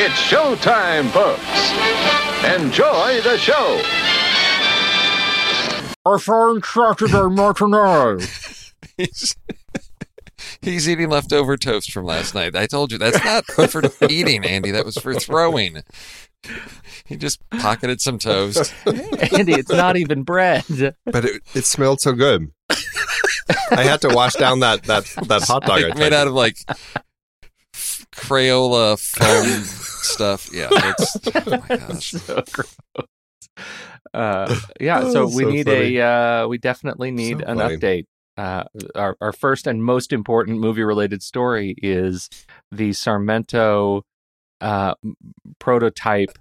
It's showtime, folks. Enjoy the show. I find Saturday matinee. He's, he's eating leftover toast from last night. I told you that's not for eating, Andy. That was for throwing. He just pocketed some toast. Andy, it's not even bread. But it, it smelled so good. I had to wash down that that that hot dog. I Like, made out of like f- Crayola foam stuff. Yeah, it's oh my gosh. so gross. Uh, yeah, so we so need funny. a uh, we definitely need So an funny. update. Uh, our our first and most important movie related story is the Sarmento uh, prototype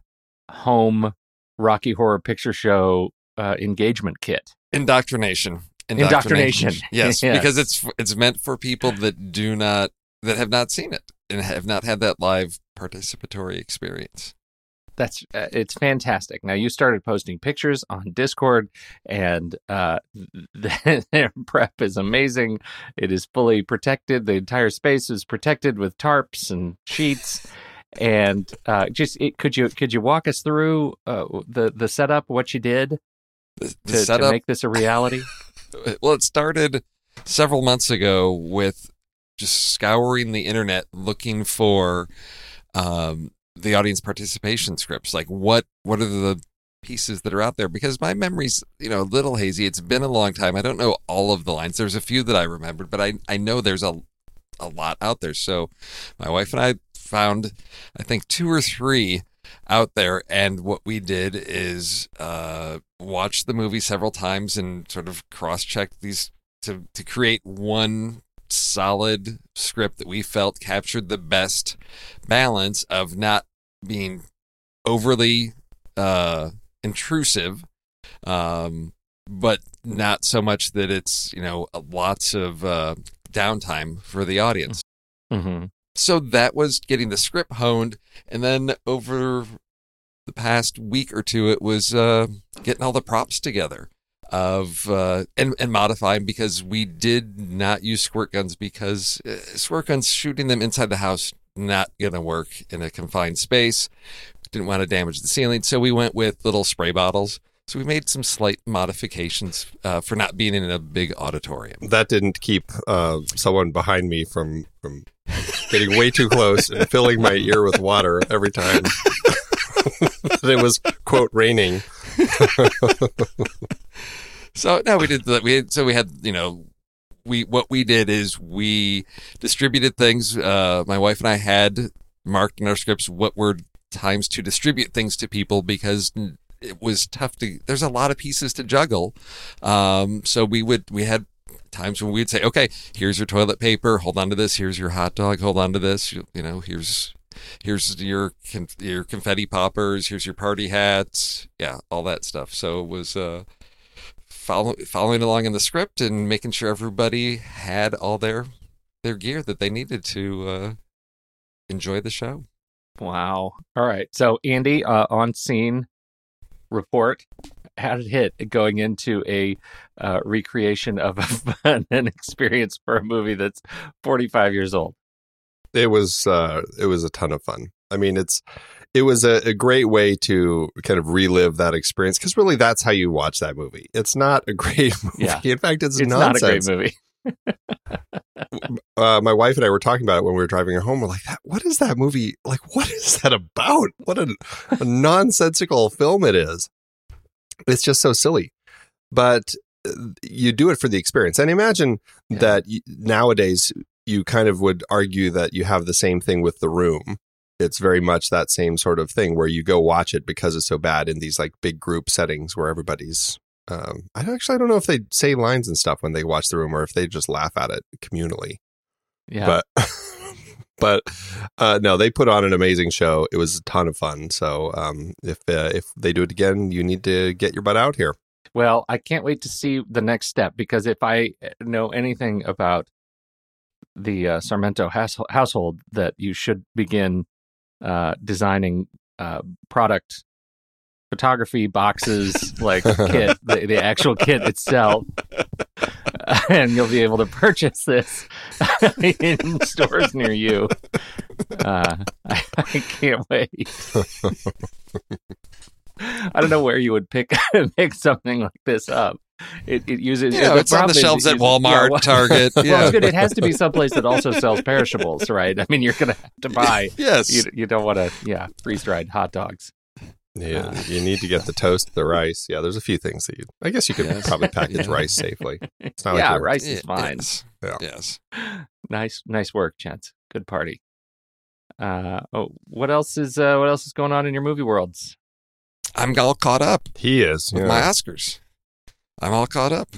home Rocky Horror Picture Show uh, engagement kit. Indoctrination. Indoctrination. Yes, Yes. because it's it's meant for people that do not that have not seen it and have not had that live participatory experience. That's uh, it's fantastic. Now you started posting pictures on Discord, and uh, their prep is amazing. It is fully protected. The entire space is protected with tarps and sheets. And uh, just it, could you could you walk us through uh, the the setup, what you did The, the to, to make this a reality? well, it started several months ago with just scouring the internet looking for um, the audience participation scripts. Like what what are the pieces that are out there? Because my memory's you know a little hazy. It's been a long time. I don't know all of the lines. There's a few that I remembered, but I I know there's a a lot out there. So my wife and I found I think two or three out there and what we did is uh watch the movie several times and sort of cross check these to to create one solid script that we felt captured the best balance of not being overly uh intrusive um but not so much that it's you know lots of uh downtime for the audience Mm-hmm. so that was getting the script honed and then over the past week or two it was uh getting all the props together of uh and and modifying because we did not use squirt guns because uh, squirt guns shooting them inside the house not gonna work in a confined space. Didn't want to damage the ceiling. So we went with little spray bottles. So we made some slight modifications uh, for not being in a big auditorium. That didn't keep uh, someone behind me from from getting way too close and filling my ear with water every time it was quote raining. So no, we did that. We had, so we had you know we what we did is we distributed things. Uh, my wife and I had marked in our scripts what were times to distribute things to people because it was tough to. There's a lot of pieces to juggle. Um, so we would we had times when we'd say, okay, here's your toilet paper. Hold on to this. Here's your hot dog. Hold on to this. You, you know, here's here's your your confetti poppers. Here's your party hats. Yeah, all that stuff. So it was. Uh, follow, following along in the script and making sure everybody had all their their gear that they needed to uh, enjoy the show. Wow. All right. So Andy, uh, on scene report. How did it hit going into a uh, recreation of a fun and experience for a movie that's 45 years old? It was uh, it was a ton of fun. I mean, it's it was a, a great way to kind of relive that experience because really that's how you watch that movie. It's not a great movie. Yeah. In fact, it's, It's nonsense. not a great movie. uh, my wife and I were talking about it when we were driving her home. We're like, "That- what is that movie? Like, what is that about? What a, a nonsensical film it is. It's just so silly. But uh, you do it for the experience. And imagine Yeah. that y- nowadays you kind of would argue that you have the same thing with The Room. It's very much that same sort of thing where you go watch it because it's so bad in these like big group settings where everybody's. Um, I actually I don't know if they say lines and stuff when they watch the room or if they just laugh at it communally Yeah. but but uh, no, they put on an amazing show. It was a ton of fun. So um, if uh, if they do it again, you need to get your butt out here. Well, I can't wait to see the next step because if I know anything about the uh, Sarmento house- household, that you should begin uh, designing uh, product photography boxes, like kit, the, the actual kit itself, and you'll be able to purchase this in stores near you. Uh, I, I can't wait. I don't know where you would pick pick something like this up. It, it uses You know, the it's on the problem is shelves at Walmart, yeah, well- Target. Yeah. it's good. It has to be someplace that also sells perishables, right? I mean, you're going to have to buy. yes. You, you don't want to, yeah, freeze dried hot dogs. Yeah, Uh. you need to get the toast, the rice. Yeah, there's a few things that you. I guess you could Yes. probably package Yeah. rice safely. It's not yeah, like you're- rice is fine. Yes. Yeah. Yes. Nice, nice work, gents. Good party. Uh, oh, what else is uh, what else is going on in your movie worlds? I'm all caught up He is. with yeah. my Oscars. I'm all caught up.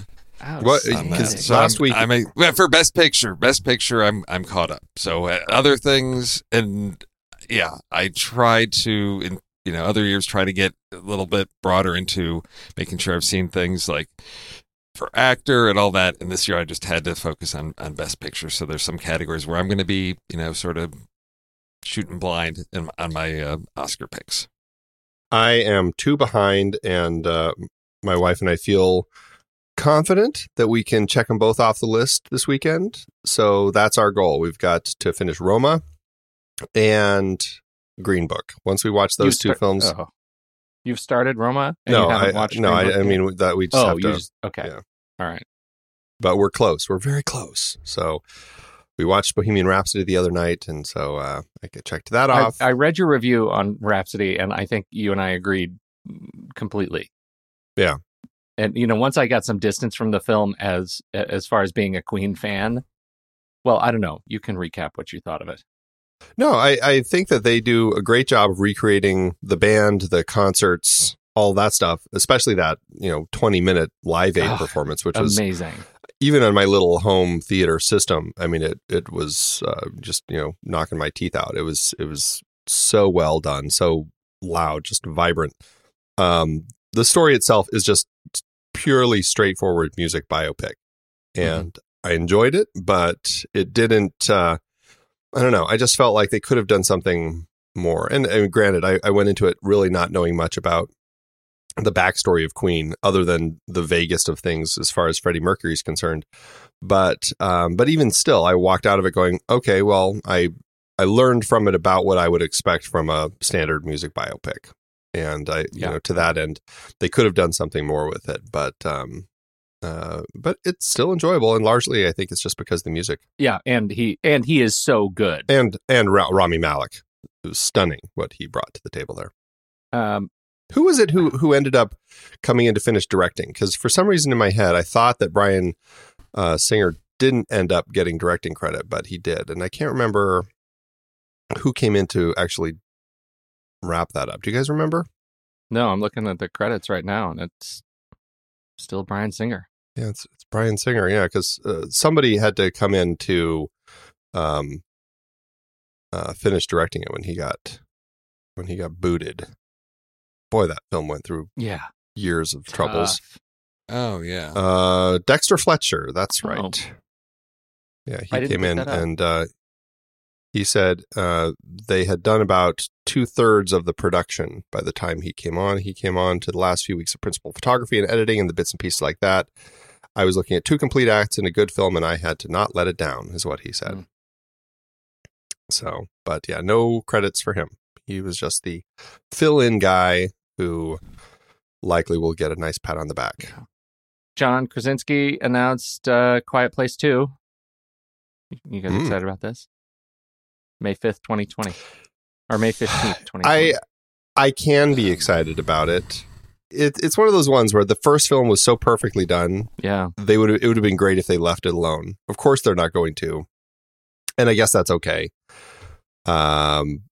What- Outstanding. on that. Because So last I'm- week- I'm a, well, for best picture, best picture, I'm I'm caught up. So uh, other things, and yeah, I tried to, in you know, other years try to get a little bit broader into making sure I've seen things like for actor and all that. And this year, I just had to focus on on best picture. So there's some categories where I'm going to be, you know, sort of shooting blind in, on my uh, Oscar picks. I am two behind, and uh, my wife and I feel confident that we can check them both off the list this weekend. So that's our goal. We've got to finish Roma and Green Book. Once we watch those You two films, Oh. You've started Roma? And no, you haven't I, watched no, Green I, I mean that we just oh, have to. just okay. yeah. All right. But we're close. We're very close. So we watched Bohemian Rhapsody the other night, and so uh, I checked that I, off. I read your review on Rhapsody, and I think you and I agreed completely. Yeah. And you know, once I got some distance from the film as as far as being a Queen fan, well, I don't know. You can recap what you thought of it. No, I, I think that they do a great job of recreating the band, the concerts, all that stuff, especially that, you know, 20 minute live aid Oh, performance, which was Amazing. even on my little home theater system. I mean, it, it was uh, just, you know, knocking my teeth out. It was, it was so well done, so loud, just vibrant. Um, the story itself is just purely straightforward music biopic. And I enjoyed it, but it didn't, uh, I don't know. I just felt like they could have done something more. And, and granted, I, I went into it really not knowing much about the backstory of Queen, other than the vaguest of things as far as Freddie Mercury is concerned. But um, but even still, I walked out of it going, okay, well, I I learned from it about what I would expect from a standard music biopic, and I you Yeah. know to that end, they could have done something more with it, but um, uh, but it's still enjoyable, and largely I think it's just because of the music Yeah, and he and he is so good. and and Ra- Rami Malek, it was stunning what he brought to the table there. Um, Who was it who who ended up coming in to finish directing? Because for some reason in my head, I thought that Bryan uh, Singer didn't end up getting directing credit, but he did, and I can't remember who came in to actually wrap that up. Do you guys remember? no, I'm looking at the credits right now, and it's still Bryan Singer. Yeah, it's, it's Bryan Singer. Yeah, because uh, somebody had to come in to um, uh, finish directing it when he got when he got booted. Boy, that film went through Yeah, years of troubles. Oh yeah. Uh, Dexter Fletcher. That's Oh. right. Yeah, he didn't came in and uh, he said uh, they had done about two thirds of the production by the time he came on. He came on to the last few weeks of principal photography and editing and the bits and pieces like that. I was looking at two complete acts in a good film, and I had to not let it down, is what he said. Mm. So, but yeah, no credits for him. He was just the fill-in guy who likely will get a nice pat on the back. John Krasinski announced uh, Quiet Place 2. You guys Hmm. excited about this? May 5th, 2020. Or May 15th, 2020. I I can be excited about it. It, it's one of those ones where the first film was so perfectly done. yeah. They would it would have been great if they left it alone. Of course, they're not going to, and I guess that's okay. Um,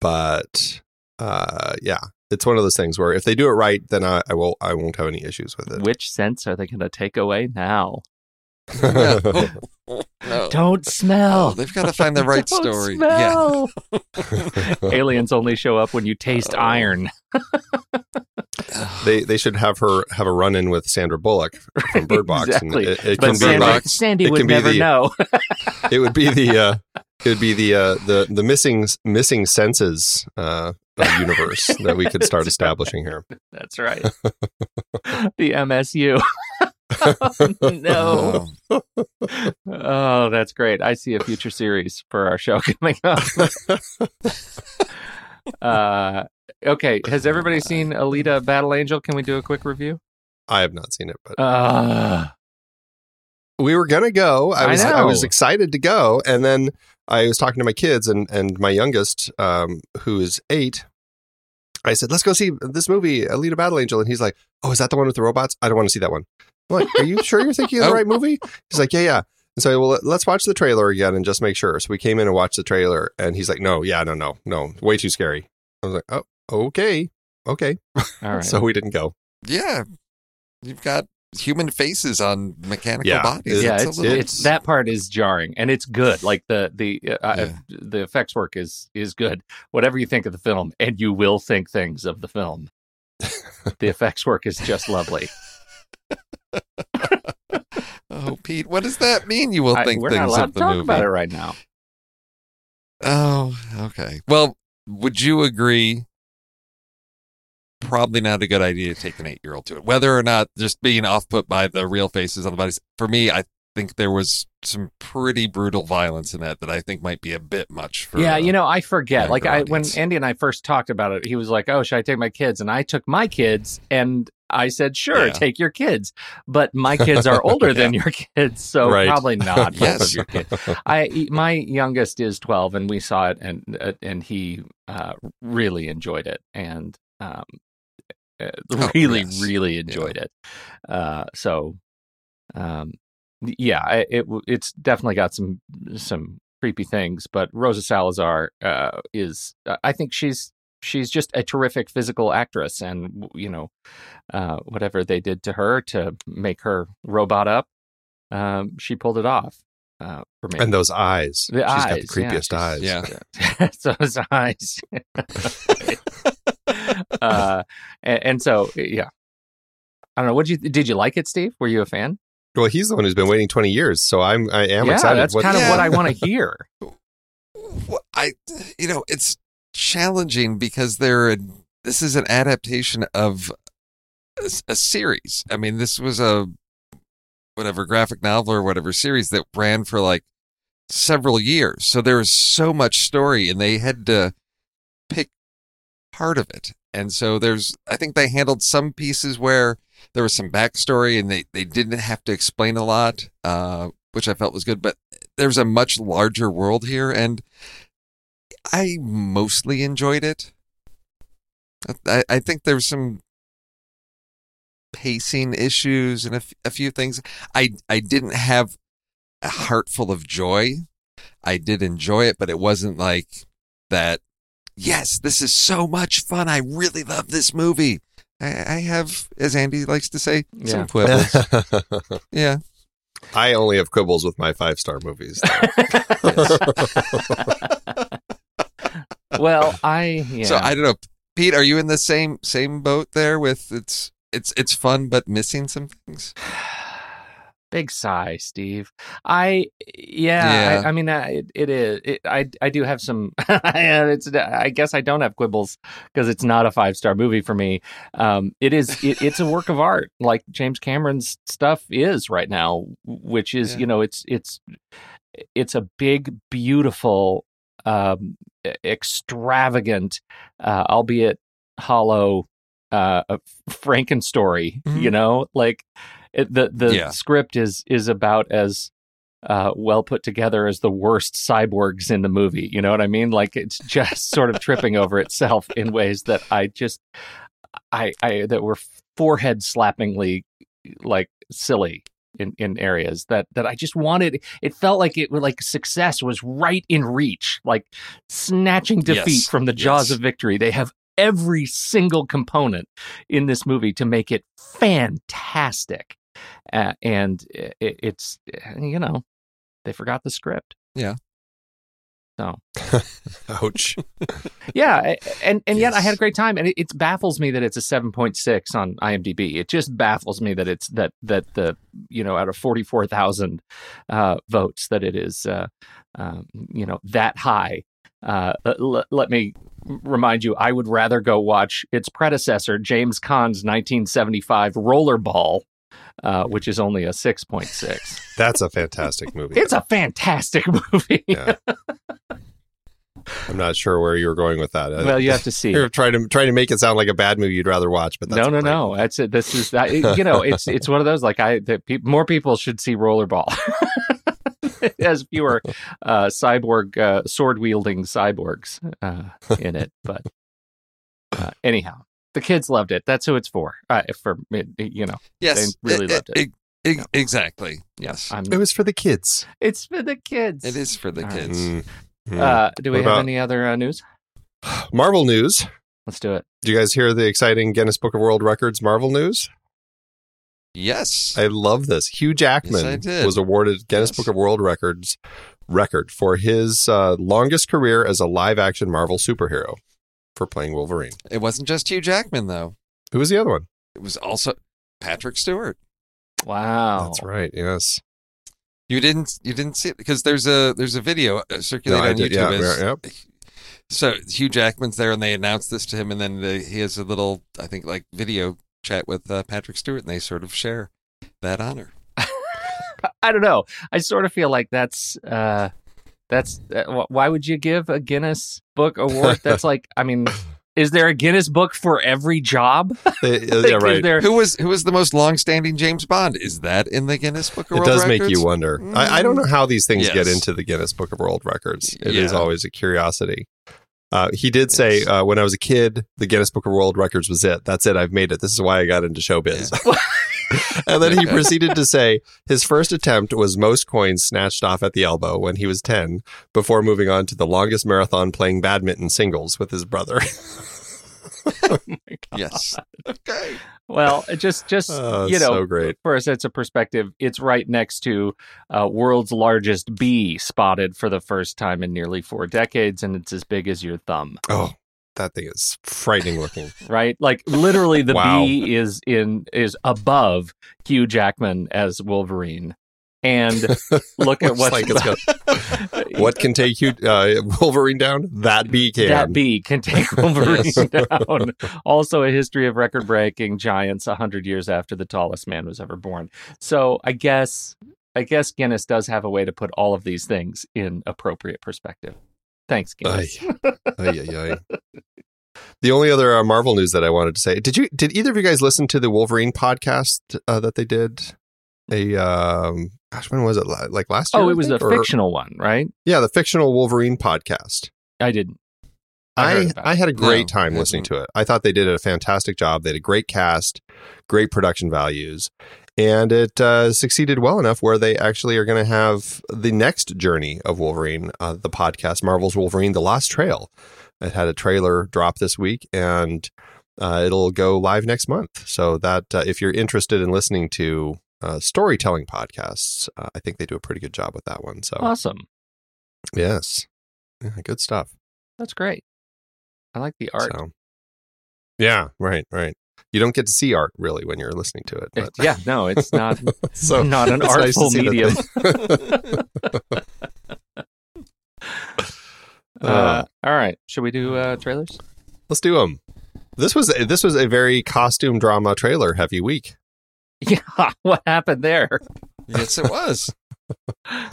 but uh, yeah, it's one of those things where if they do it right, then I, I will I won't have any issues with it. Which sense are they going to take away now? No. no. Don't Oh, smell. they've got to find the right Don't story. Yeah. Aliens only show up when you taste Oh. iron. they they should have her have a run in with Sandra Bullock from Bird Box. Exactly. And it, it But can be Sandy, Box. Sandy It would can be never the- know. it would be the uh it would be the uh the the missing missing senses uh of universe that we could start establishing here That's right. the MSU. no. Oh. Oh, that's great. I see a future series for our show coming up. uh, okay. Has everybody seen Alita Battle Angel? Can we do a quick review? i have not seen it but Uh, we were gonna go i I was I, know. was excited to go and then i was talking to my kids and and my youngest um who is eight i said let's go see this movie alita battle angel and he's like oh is that the one with the robots i don't want to see that one I'm like are you sure you're thinking of the Oh. right movie he's like yeah yeah and so well let's watch the trailer again and just make sure so we came in and watched the trailer and he's like no yeah no no no way too scary i was like oh okay okay all right. so we didn't go Yeah. You've got human faces on mechanical Yeah. bodies. yeah, It's a it's, little- it's that part is jarring, and it's good. Like the the uh, Yeah. the effects work is is good. Whatever you think of the film, and you will think things of the film. the effects work is just lovely. Oh, Pete, what does that mean? You will I- think we're things not allowed of to the talk movie. about it right now. Oh, okay. Well, would you agree? Probably not a good idea to take an eight-year-old to it. Whether or not just being off-put by the real faces on the bodies. For me, I think there was some pretty brutal violence in that that I think might be a bit much for. yeah, you know, I forget. Like I when. Andy and I first talked about it, he was like, "Oh, should I take my kids?" And I took my kids, and I said, sure, Yeah. take your kids. But my kids are older than your kids, so Right. probably not Yes. of your kids. I my youngest is 12 and we saw it and uh, and he uh, really enjoyed it and um, uh, Oh, really yes. really enjoyed it. Uh, so um, yeah, it it's definitely got some some creepy things, but Rosa Salazar uh, is I think she's she's just a terrific physical actress and you know uh, whatever they did to her to make her robot up um, she pulled it off uh, for me And those eyes. the She's eyes, got the creepiest yeah, eyes. Yeah. so his eyes. uh, and, and so, yeah. I don't know. What you did you like it, Steve? Were you a fan? Well, he's the one who's been waiting 20 years, so I'm I am excited. yeah, excited. that's What- kind of Yeah. what I want to hear. Well, I, you know, it's challenging because they're a, this is an adaptation of a series. I mean, this was a whatever graphic novel or whatever series that ran for like several years. So there was so much story, and they had to pick part of it. And so there's, I think they handled some pieces where there was some backstory, and they they didn't have to explain a lot, uh, which I felt was good. But there's a much larger world here, and I mostly enjoyed it. I, I think there's some pacing issues and a, f- a few things. I I didn't have a heart full of joy. I did enjoy it, but it wasn't like that. Yes, this is so much fun. I really love this movie. I, I have, as Andy likes to say, Yeah. some quibbles. yeah. I only have quibbles with my five star movies. well, I yeah. So I don't know, Pete. Are you in the same same boat there? With it's it's it's fun, but missing some things. Big sigh, Steve. I yeah. Yeah. I, I mean, uh, it, it is. It, I I do have some. it's. I guess I don't have quibbles because it's not a five star movie for me. Um, it is. It, it's a work of art, like James Cameron's stuff is right now, which is Yeah. you know, it's it's it's a big, beautiful, um, extravagant, uh, albeit hollow, uh, a Frankenstory. Mhm. You know, like it, the the Yeah. script is is about as uh, well put together as the worst cyborgs in the movie. You know what I mean? Like it's just sort of tripping over itself in ways that I just I I that were forehead slappingly like silly in, in areas that that I just wanted. It felt like it like success was right in reach, like snatching defeat Yes, from the jaws yes. of victory. They have every single component in this movie to make it fantastic, uh, and it, it's you know they forgot the script. Yeah. So Ouch. yeah, and and yet I had a great time, and it, it baffles me that it's a seven point six on IMDb. It just baffles me that it's that that the you know out of forty four thousand uh, votes that it is uh, um, you know that high. Uh, l- let me remind you, I would rather go watch its predecessor, James Caan's 1975 Rollerball, uh, which is only a 6.6. That's a fantastic movie. It's a fantastic movie. Yeah. I'm not sure where you were going with that. well, you have to see. You're trying to trying to make it sound like a bad movie you'd rather watch, but that's no, no, no. That's it. This is that. You know, it's it's one of those like I that pe- more people should see Rollerball. it has fewer uh, cyborg uh, sword wielding cyborgs uh, in it, but uh, anyhow, the kids loved it. That's who it's for. Uh, for you know, Yes, They really loved it. e- e- Exactly. Yes, I'm, It was for the kids. it's for the kids. it is for the All right. kids. Mm. Mm. Uh, do we What have about- any other uh, news? Marvel news. Let's do it. Do you guys hear the exciting Guinness Book of World Records Marvel news? Yes. I love this. Hugh Jackman Yes, was awarded Guinness Yes. Book of World Records record for his uh, longest career as a live action Marvel superhero for playing Wolverine. it wasn't just Hugh Jackman though. Who was the other one? It was also Patrick Stewart. Wow. That's right. Yes. You didn't you didn't see it because there's a there's a video uh, No, circulating on did. YouTube. Yeah. It's- yeah, yep. So Hugh Jackman's there, and they announced this to him, and then the, he has a little, I think, like video chat with uh, Patrick Stewart, and they sort of share that honor. I don't know. I sort of feel like that's uh that's uh, why would you give a Guinness Book award? That's like I mean Is there a Guinness book for every job? They- uh, Like, yeah, right. there- Who was who was the most long-standing James Bond? Is that in the Guinness Book of It World does make you wonder. I, I don't know how these things get into the Guinness Book of World Records. It is Yeah. always a curiosity. Uh, he did say Yes. uh, when I was a kid, the Guinness Book of World Records was it. That's it. I've made it. This is why I got into showbiz. and then he proceeded to say his first attempt was most coins snatched off at the elbow when he was 10, before moving on to the longest marathon playing badminton singles with his brother. Yes. Okay. Well, it just just Oh, you know, so great. for a sense of perspective, it's right next to uh, world's largest bee spotted for the first time in nearly four decades, and it's as big as your thumb. Oh, that thing is frightening looking. Right, like literally, the Wow. bee is in is above Hugh Jackman as Wolverine, and look at what's like got- what can take you, uh, Wolverine down? That bee can. That bee can take Wolverine down. Also, a history of record breaking giants 100 years after the tallest man was ever born. So, I guess. I guess Guinness does have a way to put all of these things in appropriate perspective. Thanks, guys. Ay, ay, ay, ay. The only other uh, Marvel news that I wanted to say did you did either of you guys listen to the Wolverine podcast uh, that they did? A um, gosh, when was it? Like last year? Oh, it was Or- fictional one, right? Yeah, the fictional Wolverine podcast. I didn't. I I I, had a great No, time listening to it. I thought they did a fantastic job. They had a great cast, great production values, and it uh, succeeded well enough where they actually are going to have the next journey of Wolverine, uh, the podcast Marvel's Wolverine: The Lost Trail. It had a trailer drop this week, and uh, it'll go live next month. So that uh, if you're interested in listening to uh, storytelling podcasts, uh, I think they do a pretty good job with that one. So Awesome. yes, yeah, good stuff. That's great. I like the art. So, yeah, right, right. You don't get to see art really when you're listening to it. But, yeah, no, it's not so not an it's nice artful medium. Uh, all right, should we do uh, trailers? Let's do them. This was this was a very costume drama trailer heavy week. Yeah, what happened there? Yes, it was.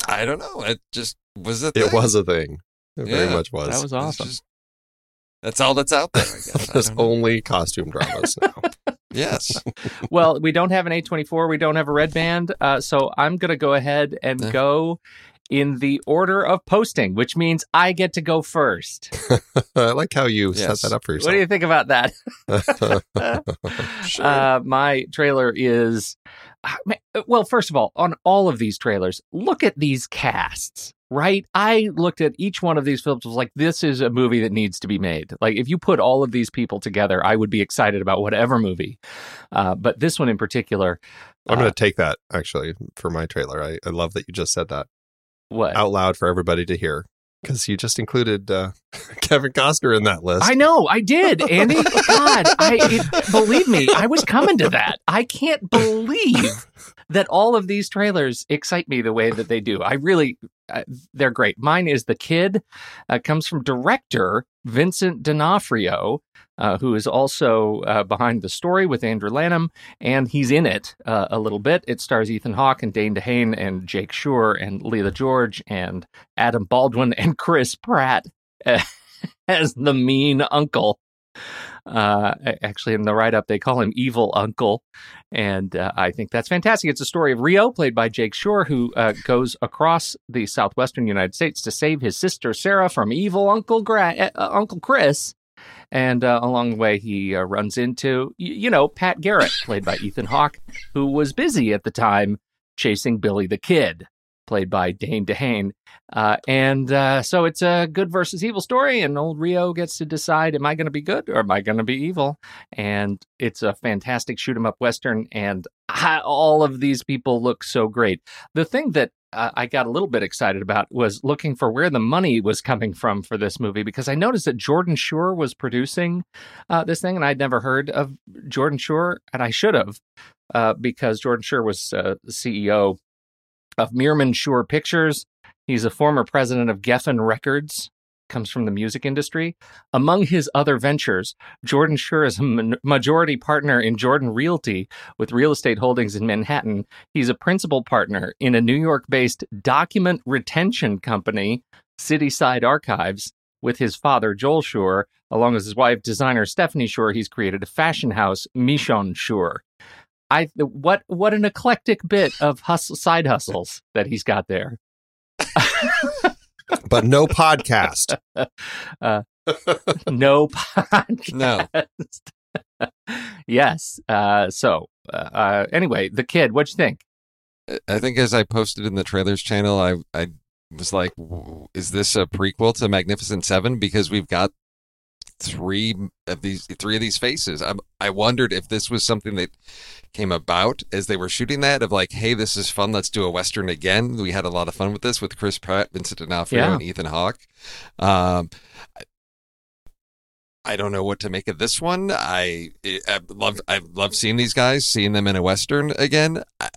I don't know. It just was a It was a thing. It very much was. That was It's awesome. just- that's all that's out there. I guess. There's don't know. only costume dramas now. yes. well, we don't have an A24, we don't have a red band, uh, so I'm going to go ahead and Yeah. go in the order of posting, which means I get to go first. I like how you Yes. set that up for yourself. What do you think about that? Sure. Uh, my trailer is ma- well. First of all, on all of these trailers, look at these casts. Right, I looked at each one of these films. Was like, this is a movie that needs to be made. Like, if you put all of these people together, I would be excited about whatever movie. Uh, but this one in particular, I'm uh, going to take that actually for my trailer. I, I love that you just said that what out loud for everybody to hear because you just included uh, Kevin Costner in that list. I know, I did, Andy. God, I it, believe me, I was coming to that. I can't believe that all of these trailers excite me the way that they do. I really, they're great. Mine is the kid. Uh, comes from director Vincent D'Onofrio, uh, who is also uh, behind the story with Andrew Lanham, and he's in it uh, a little bit. It stars Ethan Hawke and Dane DeHaan and Jake Schur and Leila George and Adam Baldwin and Chris Pratt as the mean uncle. Uh, actually, in the write up, they call him Evil Uncle. And uh, I think that's fantastic. It's a story of Rio, played by Jake Schur, who uh, goes across the southwestern United States to save his sister Sarah from evil Uncle Gra- uh, Uncle Chris. And uh, along the way, he uh, runs into, you know, Pat Garrett, played by Ethan Hawke, who was busy at the time chasing Billy the Kid, played by Dane DeHaan. Uh, and uh, so it's a good versus evil story, and old Rio gets to decide: Am I going to be good or am I going to be evil? And it's a fantastic shoot 'em up western, and ah, all of these people look so great. The thing that uh, I got a little bit excited about was looking for where the money was coming from for this movie because I noticed that Jordan Schur was producing uh, this thing, and I'd never heard of Jordan Schur, and I should have uh, because Jordan Schur was uh, CEO of Meerman Shore Pictures. He's a former president of Geffen Records, comes from the music industry. Among his other ventures, Jordan Schur is a ma- majority partner in Jordan Realty with real estate holdings in Manhattan. He's a principal partner in a New York based document retention company, Cityside Archives, with his father, Joel Schur, along with his wife, designer Stephanie Schur. He's created a fashion house, Michon Schur. I what what an eclectic bit of hustle, side hustles that he's got there. but no podcast. Uh, no podcast. No. yes. Uh, so uh, uh, anyway, the kid. What'd you think? I think as I posted in the trailers channel, I I was like, "W- is this a prequel to Magnificent Seven? Because we've got three of these three of these faces. I I wondered if this was something that came about as they were shooting that of like, hey, this is fun. Let's do a western again. We had a lot of fun with this with Chris Pratt, Vincent D'Onofrio, Yeah. and Ethan Hawke. Um, I- don't know what to make of this one. I I love I love seeing these guys, seeing them in a western again. I,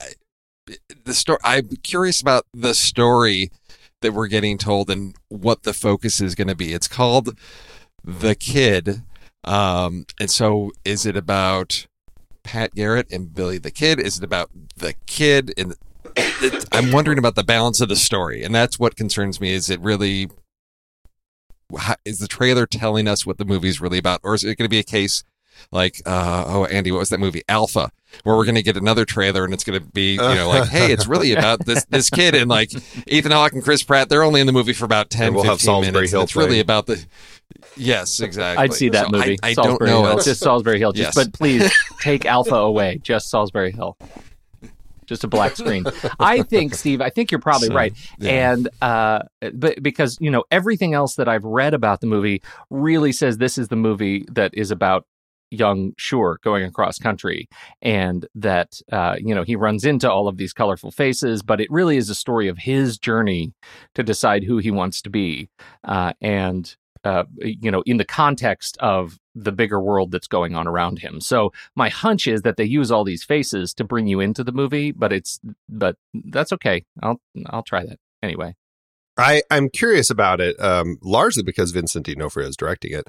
the story i'm curious about the story that we're getting told and what the focus is going to be it's called the kid um and so is it about pat garrett and billy the kid? Is it about the kid? And i'm wondering about the balance of the story and that's what concerns me. Is it really is the trailer telling us what the movie's really about or is it going to be a case like uh oh andy what was that movie? Alpha where we're going to get another trailer and it's going to be you know like hey it's really about this this kid and like ethan hawke and chris pratt they're only in the movie for about 10 we'll have 15 Salisbury minutes Hill and it's really about the yes exactly I'd see that So I- movie. i, don't know Hill. else. Just Salisbury Hill. Just, Yes. But please take Alpha away. Just Salisbury Hill. Just a black screen. I think, Steve. I think you're probably So, right. yeah. And uh, but because you know everything else that I've read about the movie really says this is the movie that is about young Schur going across country, and that uh, you know he runs into all of these colorful faces, but it really is a story of his journey to decide who he wants to be, uh, and uh, you know in the context of the bigger world that's going on around him. So my hunch is that they use all these faces to bring you into the movie, but it's but that's okay. I'll I'll try that anyway. I, I'm curious about it, um, largely because Vincent D'Onofrio is directing it.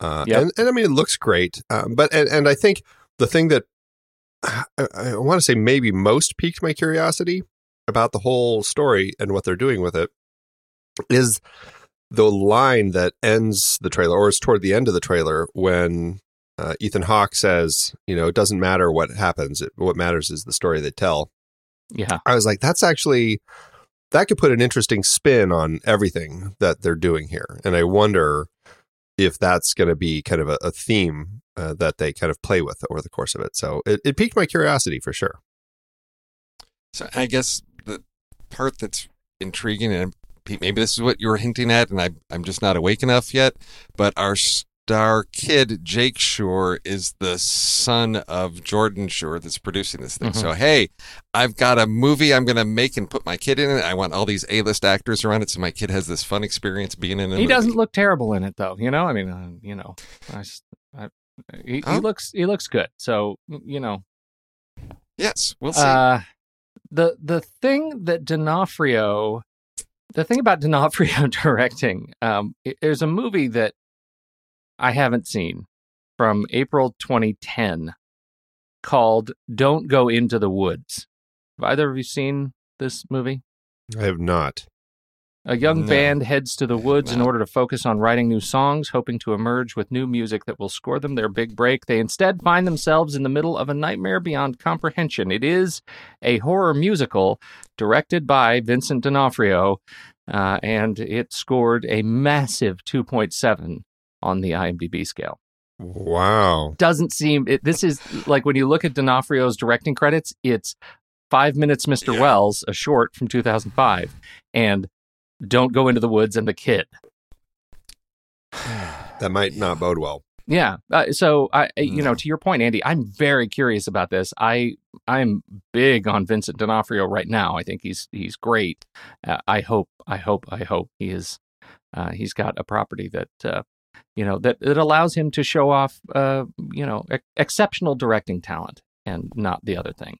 Uh, Yep. and, and I mean, it looks great. Um, but, and, and I think the thing that I, I want to say maybe most piqued my curiosity about the whole story and what they're doing with it is the line that ends the trailer, or is toward the end of the trailer, when uh, Ethan Hawke says, you know, it doesn't matter what happens, it, what matters is the story they tell. Yeah. I was like, that's actually that could put an interesting spin on everything that they're doing here, and I wonder if that's going to be kind of a, a theme uh, that they kind of play with over the course of it. So it, it piqued my curiosity for sure. So I guess the part that's intriguing, and maybe this is what you were hinting at, and I, I'm just not awake enough yet. But our star kid, Jake Schur, is the son of Jordan Schur that's producing this thing. Mhm. So hey, I've got a movie I'm going to make and put my kid in it. I want all these A-list actors around it, so my kid has this fun experience being in it. He movie. doesn't look terrible in it though. You know, I mean, uh, you know, I, I- he, he Oh. looks he looks good. So you know, Yes, we'll see. uh, the the thing that D'Onofrio, the thing about D'Onofrio directing, um, there's a movie that I haven't seen from April 2010 called "Don't Go Into the Woods." Have either of you seen this movie? I have not. A young No. band heads to the woods in order to focus on writing new songs, hoping to emerge with new music that will score them their big break. They instead find themselves in the middle of a nightmare beyond comprehension. It is a horror musical directed by Vincent D'Onofrio, uh, and it scored a massive 2.7 on the IMDb scale. Wow. Doesn't seem it, this is like when you look at D'Onofrio's directing credits, it's Five Minutes, Mr. Yeah. Welles, a short from 2005, and Don't Go Into the Woods and The Kid. That might not bode well. Yeah. Uh, so I, you know, to your point, Andy, I'm very curious about this. I, I'm big on Vincent D'Onofrio right now. I think he's he's great. Uh, I hope, I hope, I hope he is. Uh, he's got a property that, uh, you know, that it allows him to show off, uh, you know, ex- exceptional directing talent and not the other thing.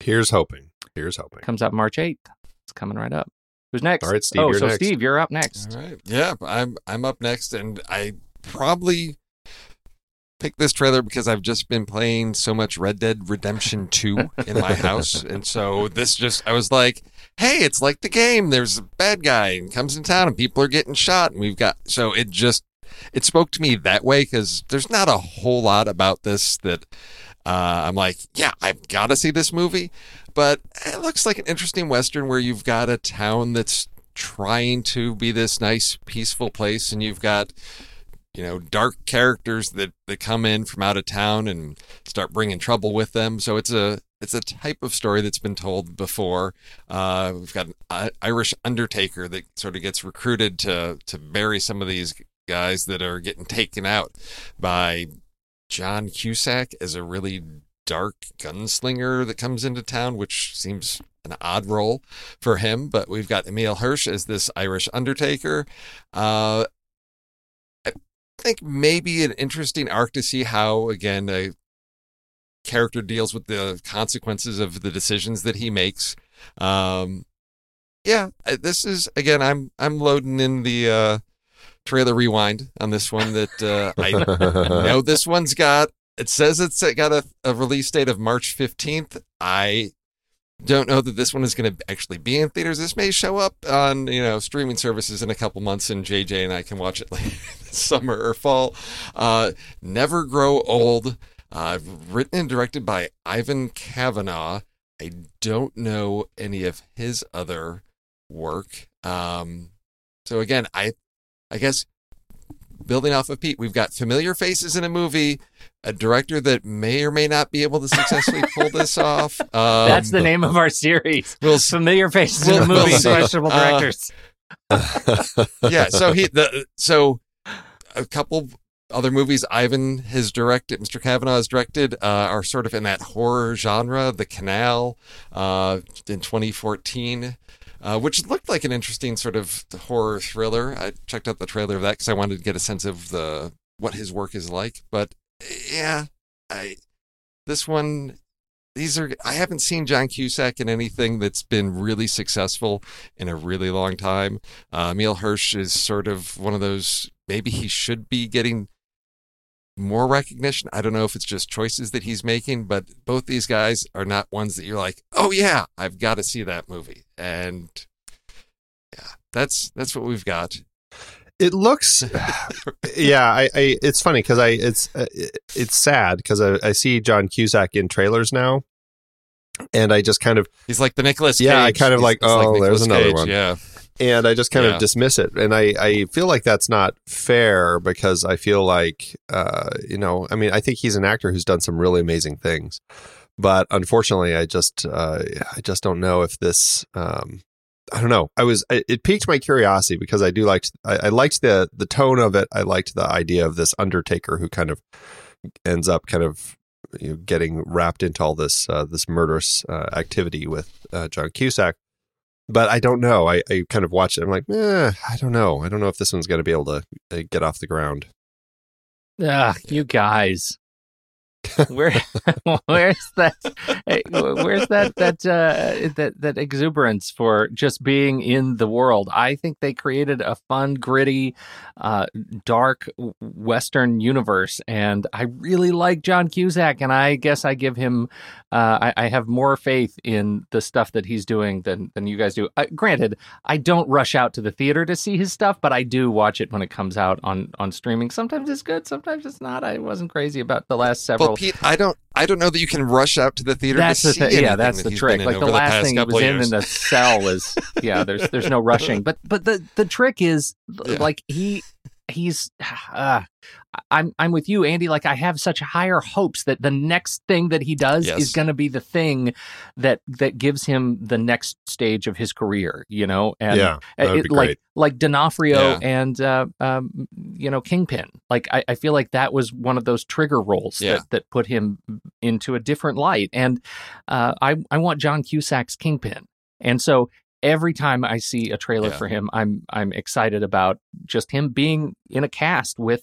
Here's hoping. Here's hoping. Comes out March 8th. It's coming right up. Who's next? All right, Steve, Oh, you're so next. Steve, you're up next. All right. Yeah, I'm I'm up next, and I probably picked this trailer because I've just been playing so much Red Dead Redemption 2 in my house. And so this just, I was like, hey, it's like the game. There's a bad guy and comes in town and people are getting shot. And we've got, so it just, it spoke to me that way because there's not a whole lot about this that uh, I'm like, yeah, I've got to see this movie. But it looks like an interesting Western where you've got a town that's trying to be this nice, peaceful place and you've got, you know, dark characters that, that come in from out of town and start bringing trouble with them. So it's a it's a type of story that's been told before. Uh, we've got an Irish undertaker that sort of gets recruited to to bury some of these guys that are getting taken out by John Cusack as a really dark gunslinger that comes into town, which seems an odd role for him. But we've got Emile Hirsch as this Irish undertaker. Uh, I think maybe an interesting arc to see how again a character deals with the consequences of the decisions that he makes. Um, yeah, this is again. I'm I'm loading in the uh, trailer rewind on this one. That uh, I know this one's got. It says it's got a, a release date of March 15th. I don't know that this one is going to actually be in theaters. This may show up on you know streaming services in a couple months, and JJ and I can watch it later summer or fall. Uh, Never Grow Old, uh, written and directed by Ivan Kavanagh. I don't know any of his other work. Um, so again, I, I guess building off of Pete, we've got familiar faces in a movie, a director that may or may not be able to successfully pull this off. Um, That's the name of our series. We'll, Familiar faces we'll- in the we'll movie, questionable Uh, directors. yeah, so he the so a couple other movies Ivan has directed, Mr. Kavanagh has directed, uh, are sort of in that horror genre. The Canal uh, in 2014. Uh, which looked like an interesting sort of horror thriller. I checked out the trailer of that because I wanted to get a sense of the what his work is like. But yeah, I this one these are I haven't seen John Cusack in anything that's been really successful in a really long time. Uh, Emile Hirsch is sort of one of those. Maybe he should be getting more recognition. I don't know if it's just choices that he's making, but both these guys are not ones that you're like, oh yeah, I've got to see that movie. And yeah, that's that's what we've got. It looks, yeah. I, I it's funny because I it's uh, it's sad because I, I see John Cusack in trailers now, and I just kind of He's like the Nicholas. Yeah, I kind of He's- like, oh, Nicolas there's another Cage, one. Yeah, and I just kind Yeah. of dismiss it, and I I feel like that's not fair because I feel like uh you know I mean I think he's an actor who's done some really amazing things, but unfortunately I just uh I just don't know if this um I don't know. I was it it piqued my curiosity because I do like I, I liked the the tone of it. I liked the idea of this Undertaker who kind of ends up kind of you know, getting wrapped into all this uh, this murderous uh, activity with uh, John Cusack. But I don't know. I, I kind of watched it. I'm like, eh, I don't know. I don't know if this one's going to be able to uh, get off the ground. Ugh, you guys. Where, where's that? eh, Where's that? That uh, that that exuberance for just being in the world. I think they created a fun, gritty, uh, dark Western universe, and I really like John Cusack. And I guess I give him, uh, I, I have more faith in the stuff that he's doing than than you guys do. Uh, granted, I don't rush out to the theater to see his stuff, but I do watch it when it comes out on on streaming. Sometimes it's good, sometimes it's not. I wasn't crazy about the last several. Well, Pete, I don't, I don't know that you can rush out to the theater that's to the see thing. Yeah, that's that the trick. Like the last thing he was of in years. in the cell was yeah. There's there's no rushing, but but the the trick is Yeah. like he he's uh, I'm I'm with you, Andy. Like I have such higher hopes that the next thing that he does Yes. is going to be the thing that that gives him the next stage of his career. You know, and yeah, it- like like D'Onofrio Yeah. and uh, um, you know Kingpin. Like I, I feel like that was one of those trigger roles Yeah. that, that put him into a different light. And uh, I I want John Cusack's Kingpin, and so every time I see a trailer Yeah. for him, I'm I'm excited about just him being in a cast with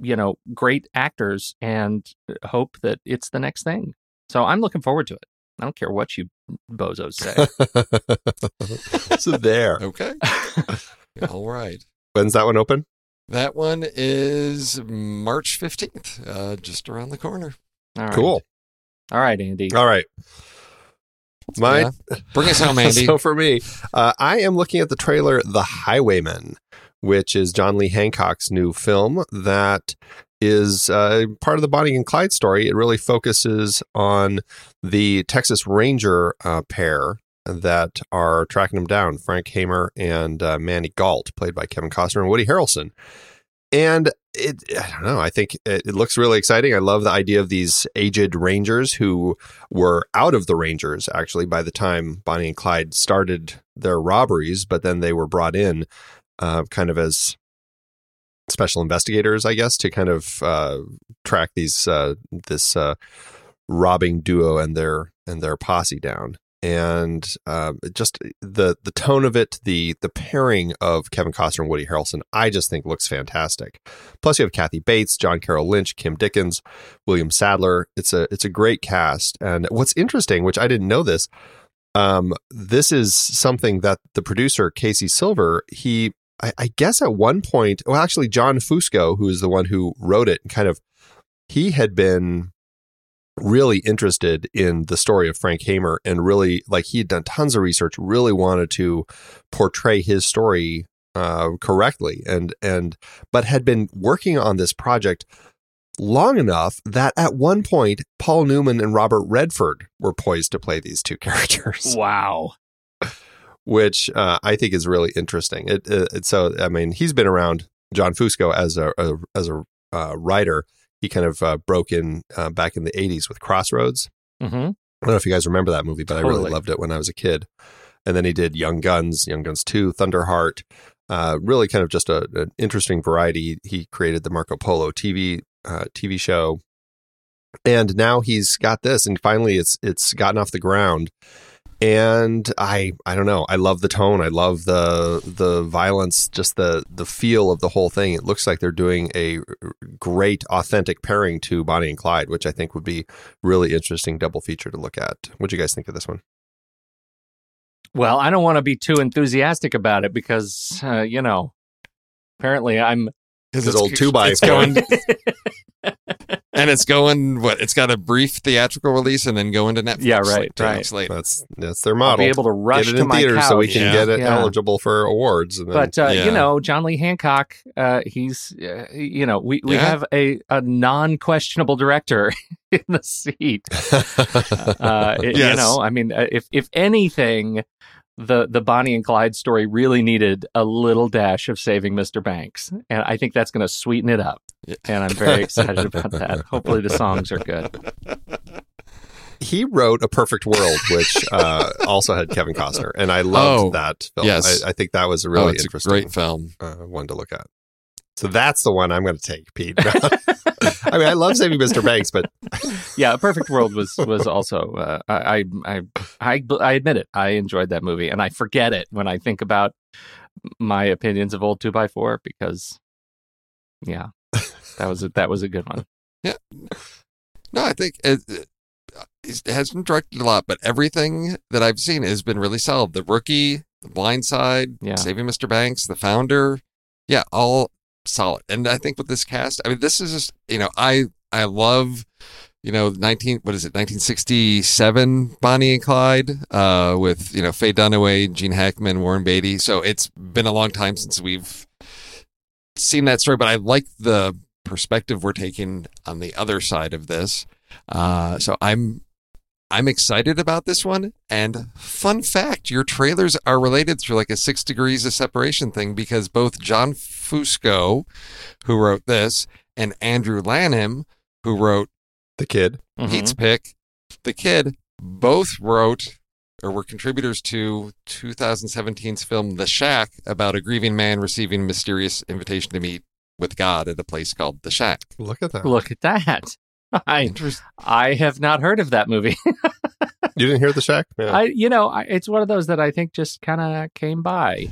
you know great actors and hope that it's the next thing. So I'm looking forward to it. I don't care what you bozos say. so there. Okay. All right. When's that one open? That one is March 15th, uh, just around the corner. All right. Cool. All right, Andy. All right. My Yeah. Bring us home, Andy. so for me, uh, I am looking at the trailer The Highwaymen, which is John Lee Hancock's new film that is uh, part of the Bonnie and Clyde story. It really focuses on the Texas Ranger uh, pair that are tracking them down, Frank Hamer and uh, Maney Gault, played by Kevin Costner and Woody Harrelson. And it, I don't know. I think it, it looks really exciting. I love the idea of these aged Rangers who were out of the Rangers actually by the time Bonnie and Clyde started their robberies, but then they were brought in uh, kind of as special investigators, I guess, to kind of uh, track these uh, this uh, robbing duo and their and their posse down. And uh, just the the tone of it, the the pairing of Kevin Costner and Woody Harrelson, I just think looks fantastic. Plus, you have Kathy Bates, John Carroll Lynch, Kim Dickens, William Sadler. It's a it's a great cast. And what's interesting, which I didn't know this, um, this is something that the producer Casey Silver he I, I guess at one point, well, actually, John Fusco, who is the one who wrote it, kind of he had been really interested in the story of Frank Hamer and really like he had done tons of research, really wanted to portray his story uh, correctly, and and but had been working on this project long enough that at one point Paul Newman and Robert Redford were poised to play these two characters Wow. which uh, I think is really interesting. It, it, it- so I mean, he's been around John Fusco as a, a as a uh, writer. He kind of uh, broke in uh, back in the '80s with Crossroads. hmm I don't know if you guys remember that movie, but I really loved it when I was a kid. And then he did Young Guns, Young Guns Two, Thunderheart. Uh, really, kind of just a, an interesting variety. He created the Marco Polo TV uh, TV show, and now he's got this, and finally, it's it's gotten off the ground. And I I don't know. I love the tone. I love the the violence, just the the feel of the whole thing. It looks like they're doing a great, authentic pairing to Bonnie and Clyde, which I think would be really interesting double feature to look at. What do you guys think of this one? Well, I don't want to be too enthusiastic about it because, uh, you know, apparently I'm. His old two by it's four. going, and it's going. What? It's got a brief theatrical release and then going to Netflix. Yeah, right, two right. later. That's that's their I'll model. be able to rush get it to in my theaters couch. so we can Yeah. get it Yeah. eligible for awards. And then, But uh, Yeah. you know, John Lee Hancock, uh, he's uh, you know, we, we Yeah. have a, a non questionable director in the seat. Uh, it- You know, I mean, uh, if if anything, the the Bonnie and Clyde story really needed a little dash of saving Mr. Banks, and I think that's going to sweeten it up. Yeah. And I'm very excited about that. Hopefully, the songs are good. he wrote A Perfect World, which uh, also had Kevin Costner, and I loved Oh, that film. yes. I, I think that was a oh, really it's interesting a great film. uh, one to look at. So that's the one I'm going to take, Pete. I mean, I love Saving Mr. Banks, but Yeah, A Perfect World was was also. Uh, I, I I I admit it. I enjoyed that movie, and I forget it when I think about my opinions of Old Two by Four because, yeah, that was a, that was a good one. Yeah, no, I think it, it it has been directed a lot, but everything that I've seen has been really solid. The Rookie, The Blind Side, Yeah. Saving Mr. Banks, The Founder, yeah, all solid. And I think with this cast, I mean, this is just you know, I I love you know, nineteen what is it, nineteen sixty seven Bonnie and Clyde, uh, with you know Faye Dunaway, Gene Hackman, Warren Beatty. So it's been a long time since we've seen that story, but I like the perspective we're taking on the other side of this. Uh, so I'm I'm excited about this one. And fun fact, your trailers are related through like a six degrees of separation thing because both John Fusco, who wrote this, and Andrew Lanham, who wrote the kid. Mhm. Pete's Pick, the kid, both wrote or were contributors to 2017's film The Shack about a grieving man receiving a mysterious invitation to meet with God at a place called The Shack. Look at that. Look at that. I I have not heard of that movie. You didn't hear the shack? Yeah. I you know I, it's one of those that I think just kind of came by.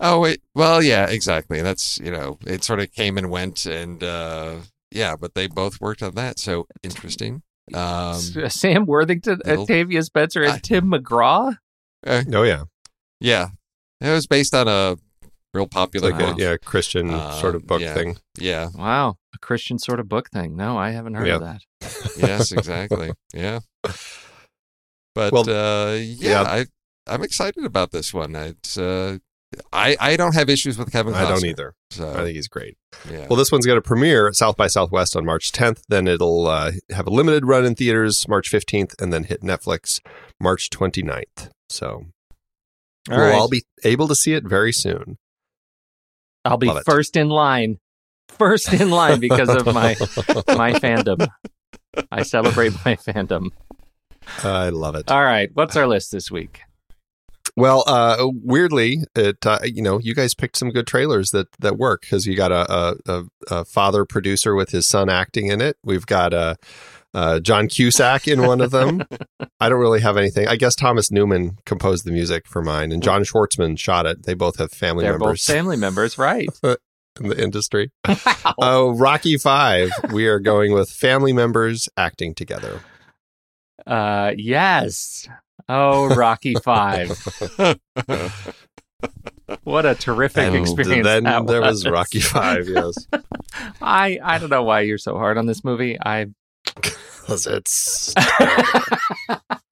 Oh wait, well, yeah, exactly. That's you know, it sort of came and went, and uh yeah, but they both worked on that, so interesting. Um, Sam Worthington, little- Octavia Spencer, and I- Tim McGraw. oh, yeah. yeah, it was based on a real It's popular. like a yeah Christian sort of book yeah. thing. yeah. Wow, a Christian sort of book thing. No, I haven't heard Yep. of that. Yes, exactly. yeah. But Well, uh, yeah. yeah, I I'm excited about this one. It's uh, I I don't have issues with Kevin. I don't either. So I think he's great. yeah. Well, this one's going to premiere South by Southwest on March 10th. Then it'll uh, have a limited run in theaters March 15th, and then hit Netflix March 29th. So All we'll right. all be able to see it very soon. I'll be Love it. first in line. First in line because of my my fandom. I celebrate my fandom. I love it. All right, what's our list this week? Well, uh, weirdly, it uh, you know you guys picked some good trailers that that work because you got a, a, a, a father producer with his son acting in it. We've got a. Uh, John Cusack in one of them. I don't really have anything. I guess Thomas Newman composed the music for mine, and John Schwartzman shot it. They both have family members. They're both family members, right? in the industry. Oh, Rocky Five. We are going with family members acting together. Uh, yes. Oh, Rocky Five. What a terrific And experience. then that there was Rocky Five. Yes, I I don't know why you're so hard on this movie. I 'Cause it's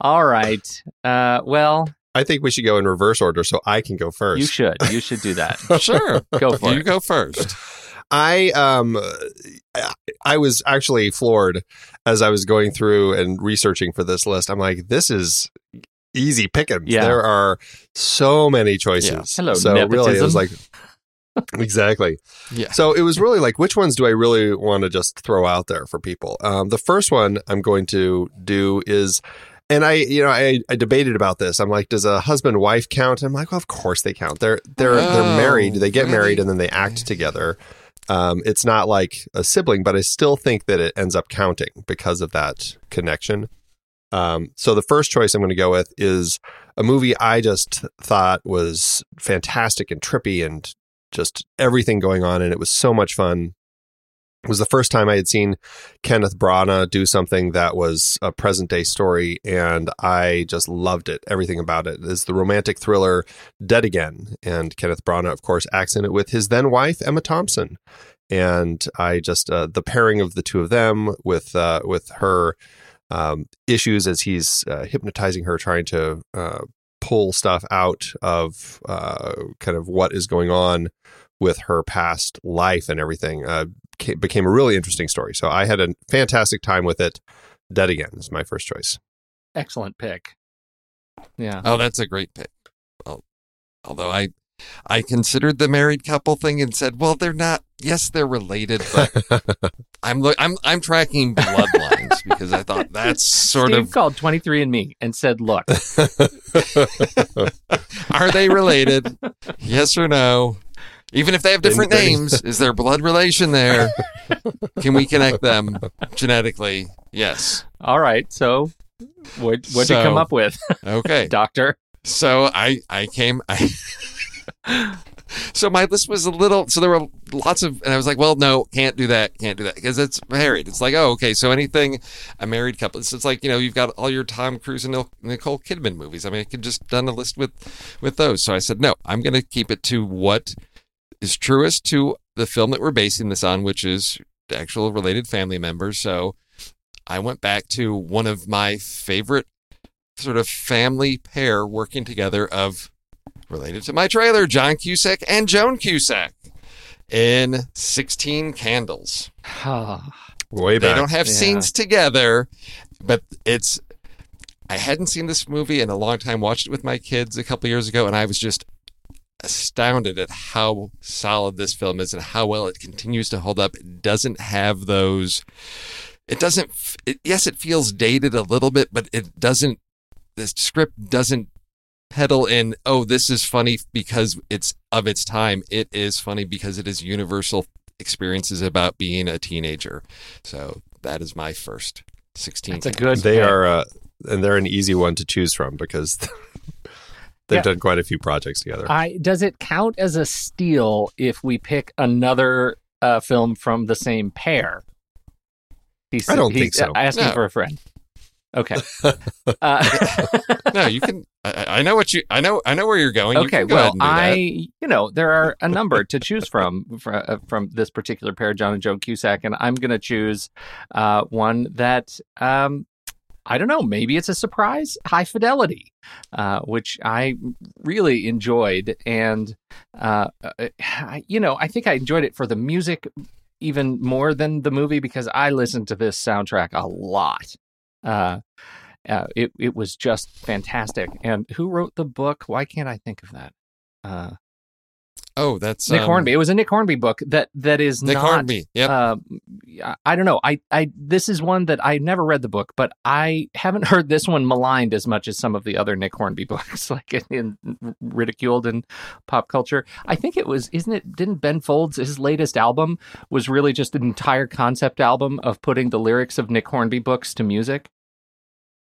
all right. Uh, well, I think we should go in reverse order so I can go first. you should you should do that. sure. Go for you it. go first. I um I- I was actually floored as I was going through and researching for this list. I'm like, this is easy pickings. Yeah. There are so many choices. Yeah. Hello, so really it was like nepotism. Exactly. Yeah. So it was really like, which ones do I really want to just throw out there for people? Um, the first one I'm going to do is, and I, you know, I, I debated about this. I'm like, does a husband wife count? I'm like, well, of course they count. They're they're they're Oh, married. They get really? married and then they act together. Um, it's not like a sibling, but I still think that it ends up counting because of that connection. Um, so the first choice I'm going to go with is a movie I just thought was fantastic and trippy and just everything going on, and it was so much fun. It was the first time I had seen Kenneth Branagh do something that was a present day story, and I just loved it. Everything about it is the romantic thriller Dead Again, and Kenneth Branagh, of course, acts in it with his then wife Emma Thompson, and I just uh, the pairing of the two of them with uh, with her um, issues as he's uh, hypnotizing her, trying to uh, pull stuff out of uh, kind of what is going on with her past life and everything uh, ca- became a really interesting story. So I had a fantastic time with it. Dead Again is my first choice. excellent pick. Yeah. Oh, that's a great pick. Well, although I I considered the married couple thing and said, well, they're not. Yes, they're related, but I'm look. I'm I'm tracking bloodlines because I thought that's sort of. Steve of called 23 and Me and said, "Look, are they related? yes or no? Even if they have different Didn't- names, is there blood relation there? Can we connect them genetically? Yes. all right." So, what what'd you come up with, Okay. Doctor? So I I came I So my list was a little so there were lots of and I was like, well, no, can't do that, can't do that because it's married. It's like, oh, okay, so anything a married couple. It's, like, you know, you've got all your Tom Cruise and Nicole Kidman movies. I mean, I could just done a list with with those. So I said, no, I'm going to keep it to what is truest to the film that we're basing this on, which is actual related family members. So I went back to one of my favorite sort of family pair working together of related to my trailer, John Cusack and Joan Cusack in 16 Candles. Way back. They don't have Yeah. scenes together, but it's I hadn't seen this movie in a long time, watched it with my kids a couple years ago, and I was just astounded at how solid this film is and how well it continues to hold up. It doesn't have those it doesn't it, yes it feels dated a little bit, but it doesn't the script doesn't pedal in oh this is funny because it's of its time. It is funny because it is universal experiences about being a teenager. So that is my first 16. That's a good. they pick. are, uh, and they're an easy one to choose from because they've Yeah. done quite a few projects together. I does it count as a steal if we pick another uh, film from the same pair? He's, I don't he's think so. Asking No. for a friend. Okay. Uh, no, you can. I, I know what you. I know. I know where you're going. You okay. can go Well, ahead and do I, you know, there are a number to choose from from, uh, from this particular pair, John and Joan Cusack, and I'm going to choose uh, one that um, I don't know. Maybe it's a surprise. High Fidelity, uh, which I really enjoyed, and uh, uh, I- you know, I think I enjoyed it for the music even more than the movie because I listened to this soundtrack a lot. Uh, uh, it it was just fantastic. And who wrote the book? Why can't I think of that? Uh, Oh, that's Nick um, Hornby. It was a Nick Hornby book that that is Nick not. Hornby. Yep. Uh, I- I don't know. I, I this is one that I never read the book, but I haven't heard this one maligned as much as some of the other Nick Hornby books, like in, in ridiculed in pop culture. I think it was, isn't it? Didn't Ben Folds his latest album was really just an entire concept album of putting the lyrics of Nick Hornby books to music.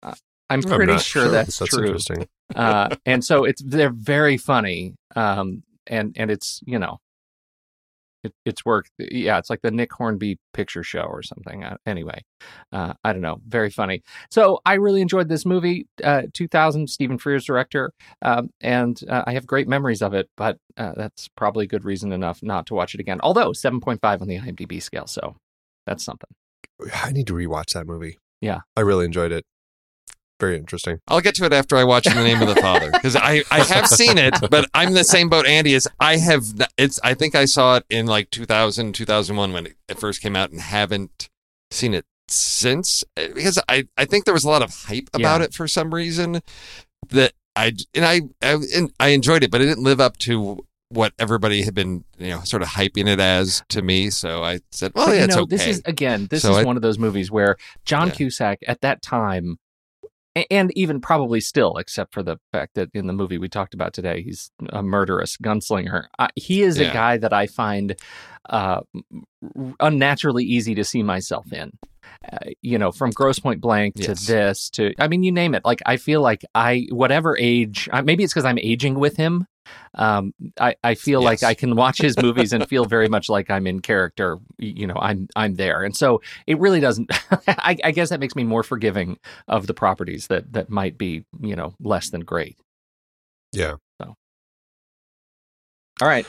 Uh, I'm I'm pretty sure, that's, that's true interesting. uh, and so it's they're very funny um, and and it's you know it, it's work yeah it's like the nick hornby picture show or something uh, anyway uh, i don't know very funny so i really enjoyed this movie uh, 2000 stephen frears director um, and uh, i have great memories of it but uh, that's probably good reason enough not to watch it again although 7.5 on the imdb scale so that's something I need to rewatch that movie. Yeah. I really enjoyed it. Very interesting. I'll get to it after I watch In the Name of the Father because I, I have seen it, but I'm the same boat Andy is. I have it's I think I saw it in like 2000 2001 when it, it first came out and haven't seen it since uh, because I I think there was a lot of hype about Yeah. it for some reason that I and I I, and I enjoyed it, but it didn't live up to what everybody had been you know sort of hyping it as to me. So I said, well, But, yeah, you it's know, okay. This is again, this So is I- one of those movies where John Yeah. Cusack at that time, a- and even probably still, except for the fact that in the movie we talked about today, he's a murderous gunslinger. I, he is a guy that I find uh, unnaturally easy to see myself in. Uh, you know, from Grosse Pointe Blank to Yes. this to, I mean, you name it. Like, I feel like I, whatever age, uh, maybe it's because I'm aging with him. Um, I, I feel like I can watch his movies and feel very much like I'm in character. You know, I'm I'm there, and so it really doesn't. I, I guess that makes me more forgiving of the properties that that might be you know less than great. Yeah. So. All right,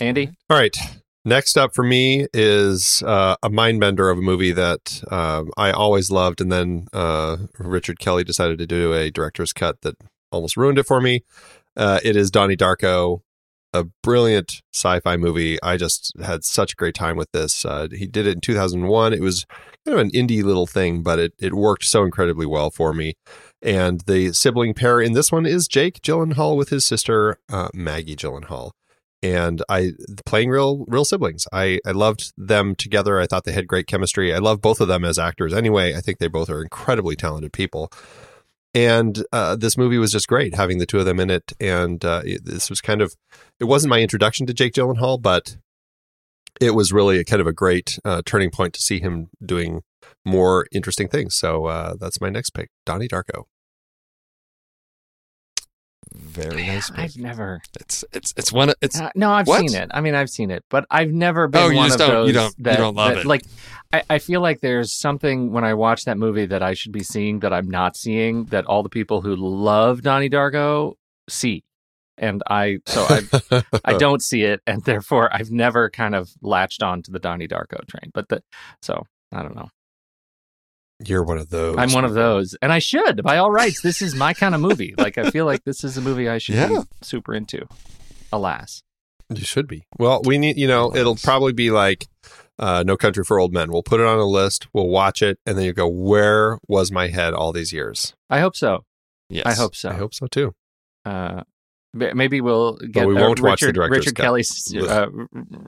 Andy. All right. Next up for me is uh, a mind bender of a movie that um, I always loved, and then uh, Richard Kelly decided to do a director's cut that almost ruined it for me. Uh, it is Donnie Darko, a brilliant sci-fi movie. I just had such a great time with this. Uh, he did it in 2001. It was kind of an indie little thing, but it it worked so incredibly well for me. And the sibling pair in this one is Jake Gyllenhaal with his sister uh, Maggie Gyllenhaal and I playing real real siblings. I I loved them together. I thought they had great chemistry. I love both of them as actors. Anyway, I think they both are incredibly talented people. And uh, this movie was just great having the two of them in it. And uh, it- this was kind of it wasn't my introduction to Jake Gyllenhaal, but it was really a kind of a great uh, turning point to see him doing more interesting things. So uh, that's my next pick, Donnie Darko. Very nice. pick. I've never. It's it's it's one. of- It's Uh, no, I've What? seen it. I mean, I've seen it, but I've never been Oh, you one just of don't- those you don't- you don't love that- it. Like, I, I feel like there's something when I watch that movie that I should be seeing that I'm not seeing that all the people who love Donnie Darko see, and I so I I don't see it, and therefore I've never kind of latched on to the Donnie Darko train. But the so I don't know. You're one of those. I'm one of those, and I should by all rights. This is my kind of movie. Like I feel like this is a movie I should Yeah. be super into. Alas. You should be. Well, we need, you know, it'll probably be like uh, No Country for Old Men. We'll put it on a list, we'll watch it, and then you go, where was my head all these years? I hope so. yes. I hope so. I hope so too. Uh, maybe we'll get we won't watch the Richard, director's Richard cut. Kelly's uh,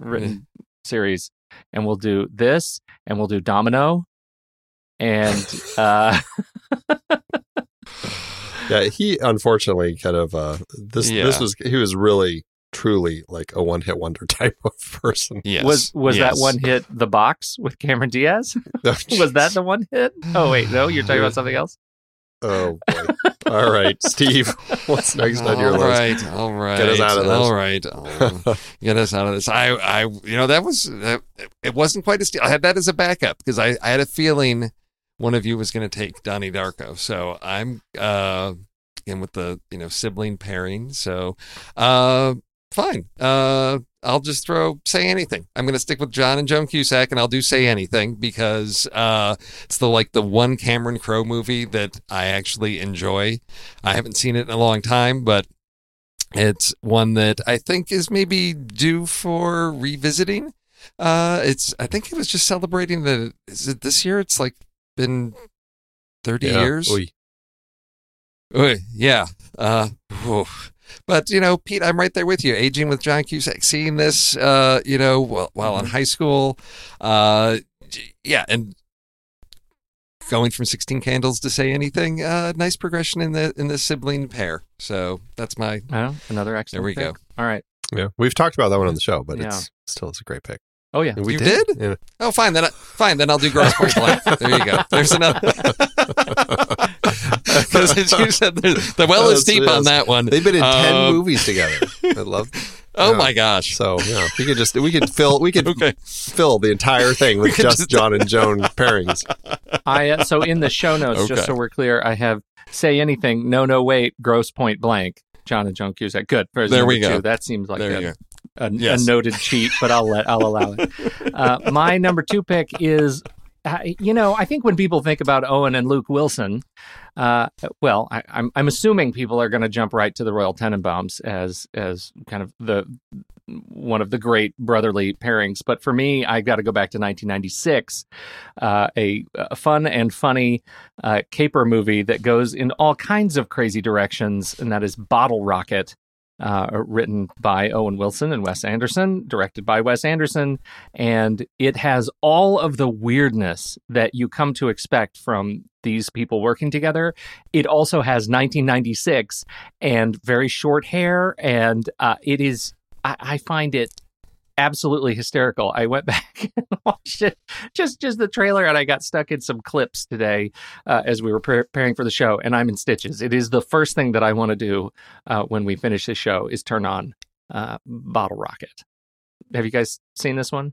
written series, and we'll do this, and we'll do Domino, and uh, Yeah, he unfortunately kind of, uh, this, Yeah. this was, he was really, truly like a one hit wonder type of person. Yes. was was yes. that one hit the box with Cameron Diaz? was that the one hit? Oh wait, no, you're talking about something else. Oh, boy. All right, Steve, what's next on your All list? right, all right. Get us out of this. All right, oh, get us out of this. I, I, you know, that was that, it. wasn't quite a steal. I had that as a backup because I, I had a feeling one of you was going to take Donnie Darko. So I'm uh, in with the you know sibling pairing. So uh, fine. Uh, I'll just throw say anything. I'm going to stick with John and Joan Cusack, and I'll do say anything because uh, it's the like the one Cameron Crowe movie that I actually enjoy. I haven't seen it in a long time, but it's one that I think is maybe due for revisiting. Uh, it's I think it was just celebrating the is it this year? It's like been thirty Yeah. years. Oy. Oy, yeah. Uh, but you know, Pete, I'm right there with you. Aging with John Cusack, seeing this, uh, you know, while, while in high school, uh, yeah, and going from 16 candles to say anything, uh, nice progression in the in the sibling pair. So that's my Oh, another excellent. There we go. All right. Yeah, we've talked about that one on the show, but Yeah. it's still it's a great pick. Oh yeah. We You did? Yeah. oh fine then I, fine then I'll do gross point blank. There you go. There's another. Because as you said, the, the well is Yes, deep on that one. They've been in ten Um, movies together. I love. Oh yeah. my gosh. So yeah, we could just we could fill we could Okay. fill the entire thing with just, just- John and Joan pairings. I uh, so in the show notes, Okay. just so we're clear, I have say anything. No, no, wait. Grosse Pointe blank. John and Joan Cusack. Good. For There we go. two. That seems like There a, you go. A, Yes. a noted cheat, but I'll let I'll allow it. Uh, my number two pick is, uh, you know, I think when people think about Owen and Luke Wilson, uh, well, I, I'm I'm assuming people are going to jump right to the Royal Tenenbaums as as kind of the one of the great brotherly pairings. But for me, I got to go back to 1996, uh, a, a fun and funny uh, caper movie that goes in all kinds of crazy directions, and that is Bottle Rocket. Uh, written by Owen Wilson and Wes Anderson, directed by Wes Anderson, and it has all of the weirdness that you come to expect from these people working together. It also has 1996 and very short hair, and uh, it is. I, I find it absolutely hysterical. I went back and watched it, just just the trailer, and I got stuck in some clips today uh, as we were preparing for the show, and I'm in stitches. It is the first thing that I want to do uh, when we finish this show is turn on uh, Bottle Rocket. Have you guys seen this one?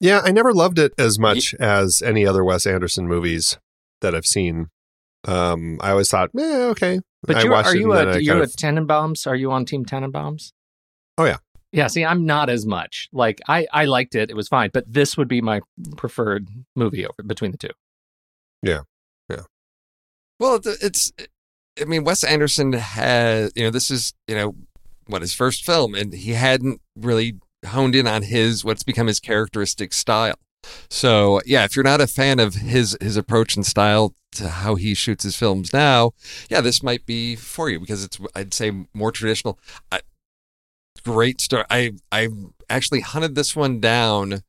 Yeah, I never loved it as much as any other Wes Anderson movies that I've seen. Um, I always thought, eh, okay. But I you watched are you a I you kind a of- Tenenbaums? Are you on Team Tenenbaums? Oh, yeah. Yeah, see, I'm not as much. Like I, I liked it; it was fine. But this would be my preferred movie over between the two. Yeah. Yeah. Well, it's, I mean, Wes Anderson has, you know, this is, you know, what his first film, and he hadn't really honed in on his what's become his characteristic style. So, yeah, if you're not a fan of his his approach and style to how he shoots his films now, yeah, this might be for you because it's, I'd say, more traditional. I, great story. I I actually hunted this one down.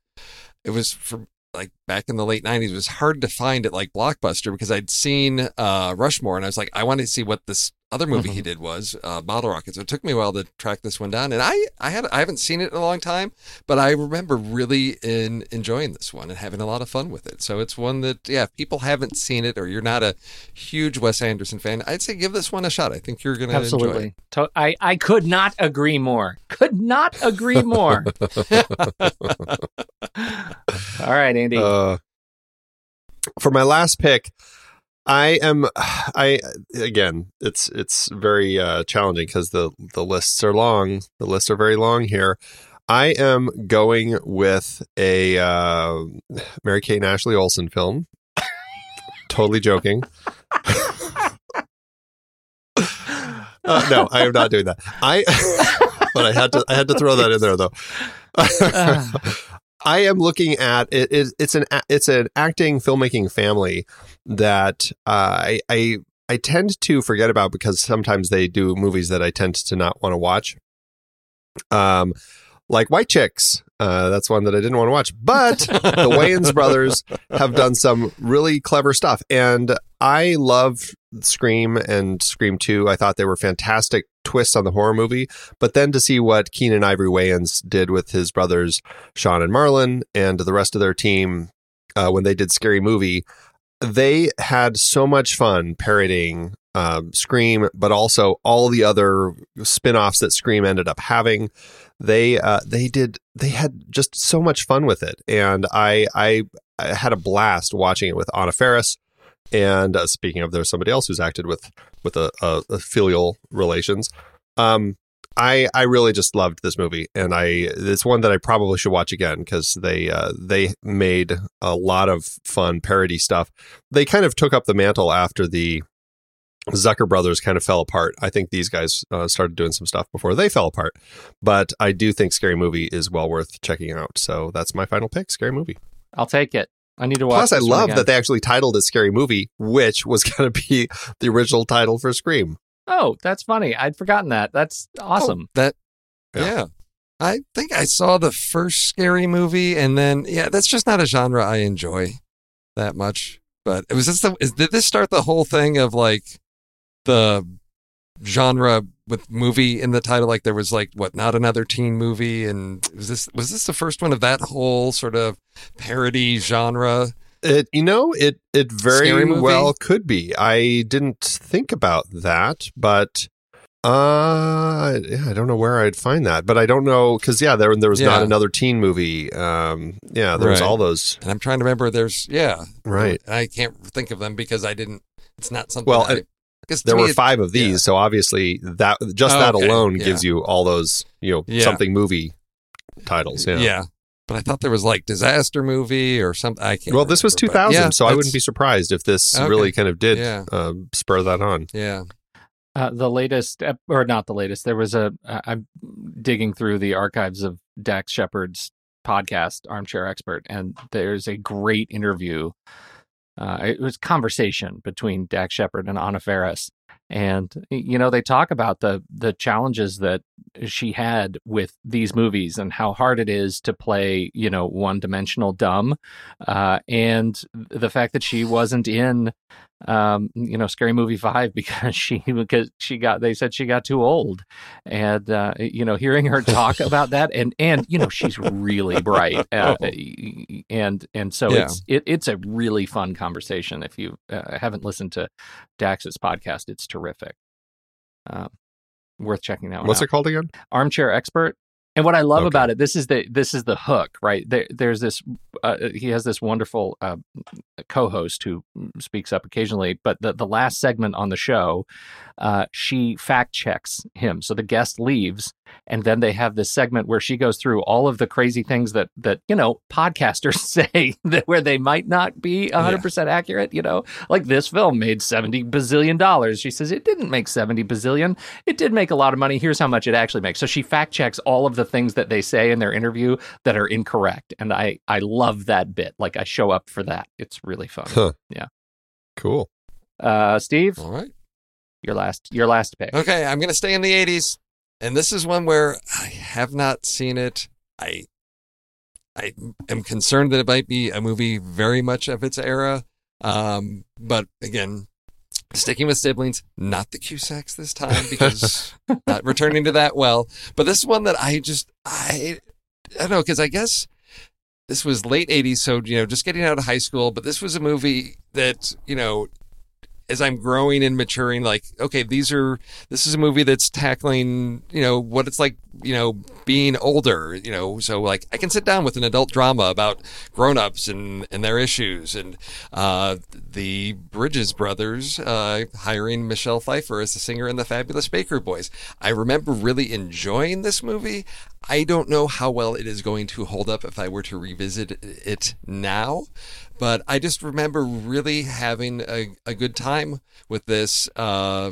It was from like back in the late 90s it was hard to find at like blockbuster because i'd seen uh rushmore and i was like i wanted to see what this other movie he did was uh bottle rocket so it took me a while to track this one down and i i had i haven't seen it in a long time but i remember really in enjoying this one and having a lot of fun with it so it's one that yeah if people haven't seen it or you're not a huge wes anderson fan i'd say give this one a shot i think you're gonna enjoy it. Absolutely, To- I I could not agree more. Could not agree more. All right, Andy. Uh, for my last pick, I am I again it's it's very uh, challenging because the the lists are long. The lists are very long here. I am going with a uh, Mary Kate and Ashley Olsen film. totally joking. Uh, no, I am not doing that. I, but I had to. I had to throw that in there though. I am looking at it, it. It's an it's an acting filmmaking family that uh, I I I tend to forget about because sometimes they do movies that I tend to not want to watch. Um, like White Chicks. Uh, that's one that I didn't want to watch, but the Wayans brothers have done some really clever stuff, and I love Scream and Scream Two. I thought they were fantastic twists on the horror movie. But then to see what Keenen Ivory Wayans did with his brothers Shawn and Marlon and the rest of their team uh, when they did Scary Movie, they had so much fun parodying um, Scream, but also all the other spin-offs that Scream ended up having. They uh, they did they had just so much fun with it, and I I I had a blast watching it with Anna Faris. And uh, speaking of, there's somebody else who's acted with with a, a, a filial relations. Um, I I really just loved this movie, and I it's one that I probably should watch again because they uh, they made a lot of fun parody stuff. They kind of took up the mantle after the Zucker brothers kind of fell apart. I think these guys uh, started doing some stuff before they fell apart, but I do think Scary Movie is well worth checking out. So that's my final pick, Scary Movie. I'll take it. I need to watch. Plus, I love again. that they actually titled it Scary Movie, which was going to be the original title for Scream. Oh, that's funny. I'd forgotten that. That's oh, awesome. Oh, that Yeah. yeah. I think I saw the first scary movie and then yeah, that's just not a genre I enjoy that much. But it was this the is, did this start the whole thing of like the genre with movie in the title like there was like what not another teen movie and was this was this the first one of that whole sort of parody genre It you know it it very well could be. I didn't think about that, but uh yeah, I don't know where I'd find that, but I don't know because yeah, there there was not another teen movie. Um, yeah, there was all those and I'm trying to remember there's yeah right. I can't think of them because I didn't it's not something Well, I, and 'cause to There were it- five of these, yeah. so obviously that just Oh, that okay. alone Yeah. gives you all those you know Yeah. something movie titles. Yeah. Yeah. But I thought there was like disaster movie or something. I can't. Well, this was 2000, yeah, so I wouldn't be surprised if this Okay. really kind of did Yeah. um, spur that on. Yeah. Uh, the latest, or not the latest, there was a. Uh, I'm digging through the archives of Dax Shepard's podcast, Armchair Expert, and there's a great interview. Uh, it was conversation between Dax Shepard and Anna Faris. and you know they talk about the the challenges that she had with these movies and how hard it is to play you know one dimensional dumb, uh, and the fact that she wasn't in um you know scary movie 5 because she because she got they said she got too old. And uh you know hearing her talk about that and and you know she's really bright uh, and and so Yeah. it's it, it's a really fun conversation. If you uh, haven't listened to Dax's podcast it's terrific. Um worth checking that one What's out it called again? armchair expert and what i love Okay. about it this is the this is the hook right there, there's this uh, he has this wonderful uh, co-host who speaks up occasionally but the, the last segment on the show uh, she fact checks him so the guest leaves and then they have this segment where she goes through all of the crazy things that that you know podcasters say that where they might not be 100% accurate you know like this film made 70 bazillion dollars she says it didn't make 70 bazillion it did make a lot of money here's how much it actually makes so she fact checks all of the things that they say in their interview that are incorrect and i i love that bit like i show up for that it's really fun Huh. Yeah. Cool. uh steve All right. your last your last pick Okay. I'm going to stay in the 80s. And this is one where I have not seen it. I I am concerned that it might be a movie very much of its era. Um, but again, sticking with siblings, not the Cusacks this time because not returning to that well. But this is one that I just I I don't know because I guess this was late 80s so you know just getting out of high school but this was a movie that you know as i'm growing and maturing like okay these are this is a movie that's tackling you know what it's like you know being older you know. So like i can sit down with an adult drama about grown-ups and and their issues and uh the bridges brothers uh hiring michelle pfeiffer as the singer in the fabulous baker boys. I remember really enjoying this movie I don't know how well it is going to hold up if I were to revisit it now, but I just remember really having a, a good time with this uh,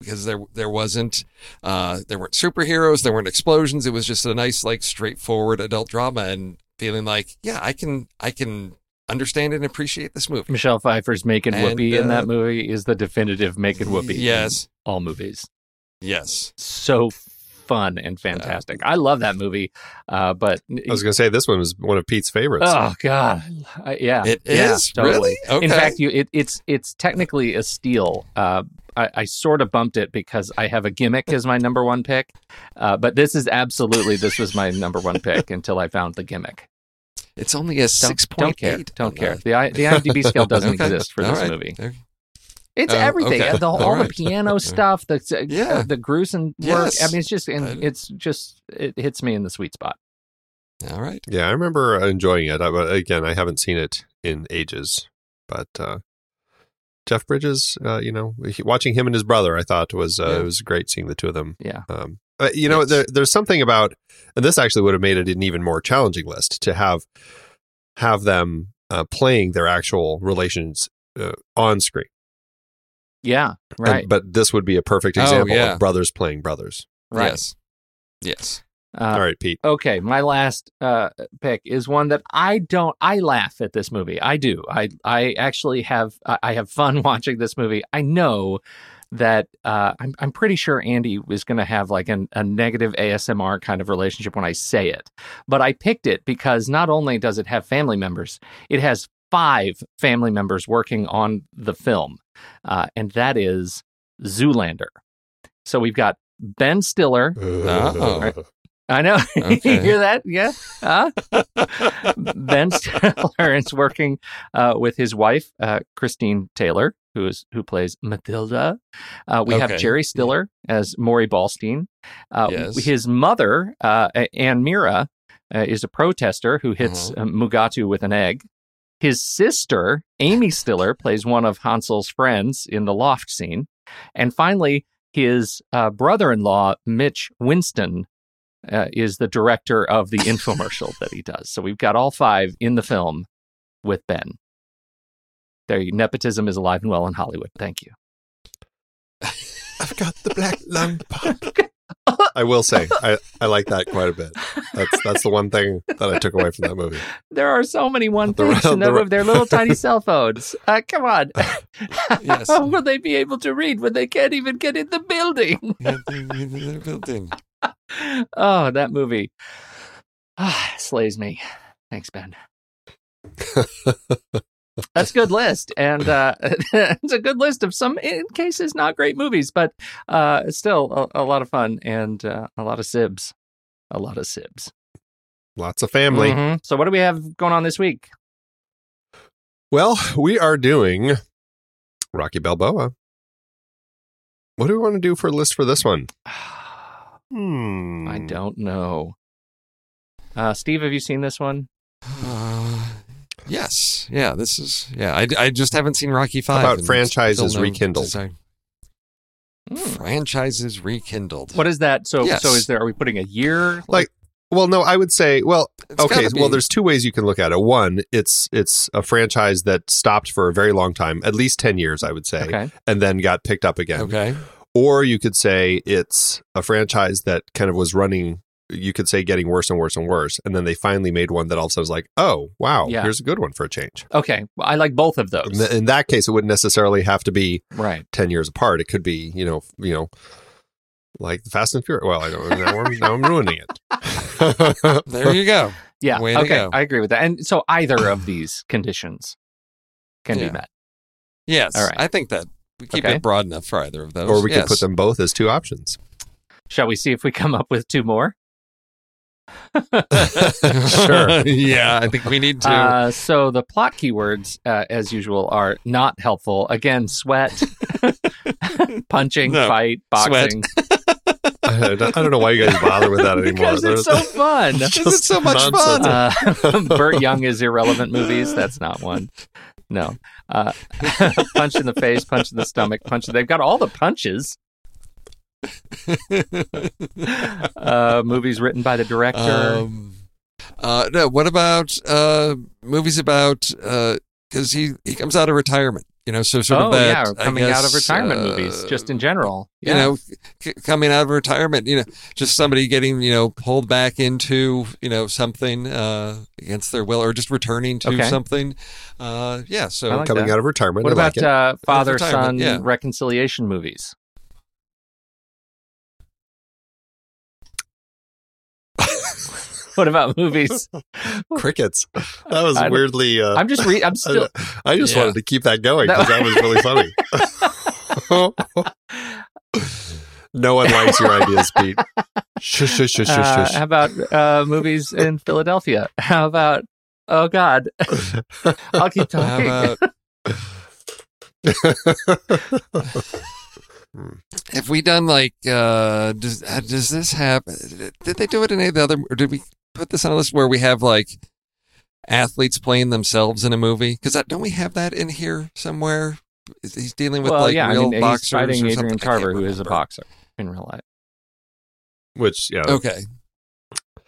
because there there wasn't uh, there weren't superheroes, there weren't explosions. It was just a nice like straightforward adult drama and feeling like yeah I can I can understand and appreciate this movie. michelle pfeiffer's making And, whoopee in uh, that movie is the definitive making whoopee in Yes, all movies yes. so fun and fantastic. I love that movie. Uh, but I was going to say this one was one of Pete's favorites. oh god, I, yeah, It yeah, is? totally. Really? In fact, you it, it's it's technically a steal. Uh, I, I sort of bumped it because I have a gimmick as my number one pick, uh, but this is absolutely this was my number one pick until I found the gimmick. It's only a Don't, six don't point care. eight. Don't care. The I, the IMDb scale doesn't exist for this movie. It's Oh, everything. okay. The, all All the piano stuff, the uh, Yeah. the gruesome work. Yes. I mean, it's just and Uh, it's just it hits me in the sweet spot. All right. Yeah, I remember enjoying it. I, again, I haven't seen it in ages. But uh, Jeff Bridges, uh, you know, he- watching him and his brother, I thought was uh, Yeah. it was great seeing the two of them. Yeah. Um, uh, you know, there, there's something about, and this actually would have made it an even more challenging list to have have them uh, playing their actual relations uh, on screen. Yeah. And- Right. but this would be a perfect Oh, example yeah. of brothers playing brothers. right. Yes. Yes. Uh, All right, Pete. Okay, my last uh, pick is one that I don't. I laugh at this movie. I do. I I actually have. I I have fun watching this movie. I know that uh, I'm I'm pretty sure Andy is going to have like an, a negative ASMR kind of relationship when I say it, but I picked it because not only does it have family members, it has five family members working on the film, uh, and that is Zoolander. So we've got Ben Stiller. Oh. I know. Okay. you hear that? Yeah. Huh? ben Stiller is working uh, with his wife, uh, Christine Taylor, who is who plays Matilda. Uh, we have Jerry Stiller as Maury Ballstein. Uh, Yes. His mother, uh, Anne Meara, uh, is a protester who hits Uh-huh. uh, Mugatu with an egg. His sister, Amy Stiller, plays one of Hansel's friends in the loft scene. And finally, his uh, brother in law, Mitch Winston, uh, is the director of the infomercial that he does. So we've got all five in the film with Ben. There, you- nepotism is alive and well in Hollywood. Thank you. I've got the black lung pop. I will say, I, I like that quite a bit. That's that's the one thing that I took away from that movie. There are so many one The things re- in the them re- their little tiny cell phones. Uh, come on. Yes. How will they be able to read when they can't even get in the building? They're built in. oh, that movie ah, slays me. Thanks, Ben. That's a good list, and uh, it's a good list of some, in cases, not great movies, but uh, still a, a lot of fun and uh, a lot of sibs, a lot of sibs. Lots of family. Mhm. So, what do we have going on this week? Well, we are doing Rocky Balboa. What do we want to do for a list for this one? Hmm. I don't know. Uh, Steve, have you seen this one? Yes. Yeah. This is. Yeah. I, I just haven't seen Rocky Five. about franchises no rekindled? desire- Hmm. Franchises rekindled. What is that? So, Yes. so is there? Are we putting a year? Like, well, no, I would say, well, It's okay, well, there's two ways you can look at it. One, it's it's a franchise that stopped for a very long time, at least ten years, I would say, okay. and then got picked up again. Okay. Or you could say it's a franchise that kind of was running. You could say getting worse and worse and worse, and then they finally made one that all of a sudden was like, oh wow, Yeah. here's a good one for a change. Okay. Well, I like both of those. In, that case, it wouldn't necessarily have to be right. ten years apart. It could be, you know, you know, like the Fast and Furious. Well, I don't. Now I'm, now I'm ruining it. There you go. Yeah. Way okay. go. I agree with that. And so either of these conditions can Yeah. be met. Yes. All right. I think that we keep Okay. it broad enough for either of those. or we yes. could put them both as two options. Shall we see if we come up with two more? Sure. yeah. I think we need to. Uh, so the plot keywords, uh, as usual, are not helpful. Again, sweat, punching, No. fight, boxing. I don't I don't know why you guys bother with that anymore. because it's so fun. Because it's so much fun. Uh, Burt Young is irrelevant movies. That's not one. No. Uh, punch in the face, punch in the stomach, punch. They've got all the punches. Uh, movies written by the director. Um, uh, no, what about uh, movies about because he he comes out of retirement, you know, so sort oh of that yeah, I coming out of retirement uh, movies, just in general. You know, c- coming out of retirement, you know, just somebody getting you know pulled back into you know something uh, against their will, or just returning to Okay. something. Uh, yeah, so like Coming that. out of retirement. What I about it. uh, father son yeah. reconciliation movies? What about movies? crickets? That was I- weirdly. Uh, I'm just re- I'm still I just Yeah. wanted to keep that going That- because that was really funny. no one likes your ideas, Pete. Shush, shush, shush, Uh, shush, how about uh, movies in Philadelphia? How about oh god, I'll keep how talking. About have we done like uh, does uh, does this happen? Did they do it in any of the other, or did we put this on a list where we have like athletes playing themselves in a movie? Because don't we have that in here somewhere? He's dealing with well, like yeah, real I mean, boxers he's fighting or Adrian something. Tarver, who is a boxer in real life. Which yeah, Okay.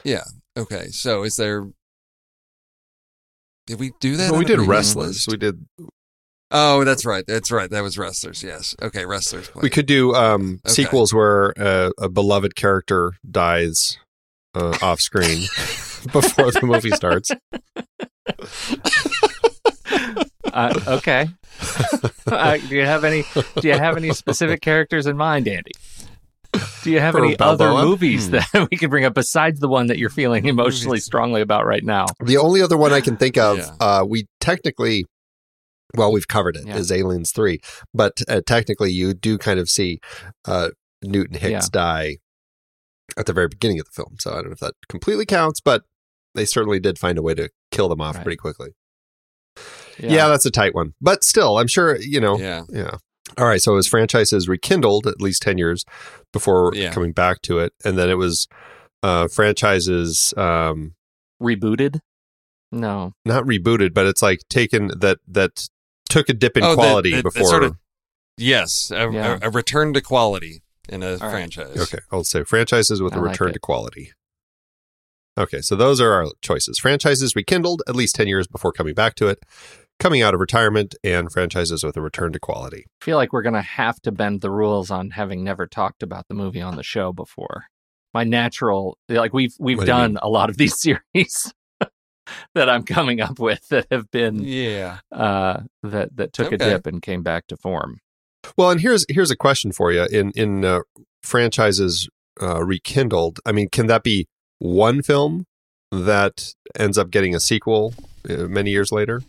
Yeah. Okay. So is there? Did we do that? Well, we did previous wrestlers. list? We did. Oh, that's right. That's right. That was wrestlers. Yes. Okay. Wrestlers. play. We could do um, Okay. sequels where uh, a beloved character dies uh, off screen before the movie starts. Uh, okay. uh, do you have any? Do you have any specific characters in mind, Andy? Do you have For any Balboa? other movies Hmm. that we can bring up besides the one that you're feeling emotionally strongly about right now? The only other one I can think of, Yeah. uh, we technically, well, we've covered it, Yeah. is Aliens 3. But uh, technically, you do kind of see uh, Newt and Hicks Yeah. die at the very beginning of the film. So I don't know if that completely counts, but they certainly did find a way to kill them off Right. pretty quickly. Yeah. that's a tight one. But still, I'm sure, you know, Yeah. yeah. All right. So his franchise is rekindled at least 10 years before Yeah. coming back to it. And then it was uh, franchises um, rebooted. No, not rebooted, but it's like taken that that took a dip in Oh, quality that- that before. sort of- Yes. A, Yeah. a, a return to quality in a right. franchise. okay, I'll say franchises with I a return it. to quality. Okay, so those are our choices. Franchises rekindled at least 10 years before coming back to it, coming out of retirement, and franchises with a return to quality. I feel like we're gonna have to bend the rules on having never talked about the movie on the show before. My natural, like we've we've What done mean? a lot of these series that I'm coming up with that have been Yeah. uh, that that took a dip and came back to form. Well, and here's here's a question for you. In in uh, franchises uh, rekindled, I mean, can that be one film that ends up getting a sequel uh, many years later?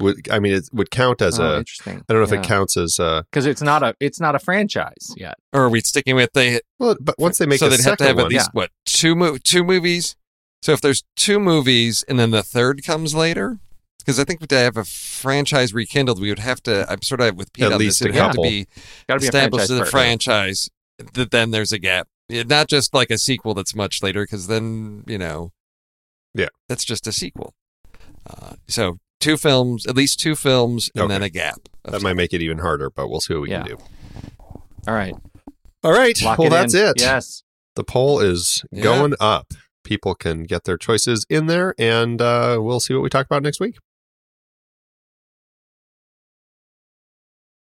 Would I mean it would count as oh, a? interesting. I don't know if it counts as uh because it's not a it's not a franchise yet. Or are we sticking with they? well, but once they make so a they'd have to have one, at least what two mo- two movies. So if there's two movies and then the third comes later, because I think to have a franchise rekindled, we would have to. I'm sort of with Pete At on least this. It'd have to be Got to be a established franchise as a first. franchise. That then there's a gap, not just like a sequel that's much later, because then you know, Yeah. that's just a sequel. Uh, so two films, at least two films, and Okay. then a gap. of that might make it even harder, but we'll see what we Yeah. can do. All right, All right, lock well it that's in. it. Yes. The poll is Yeah. going up. People can get their choices in there, and uh, we'll see what we talk about next week.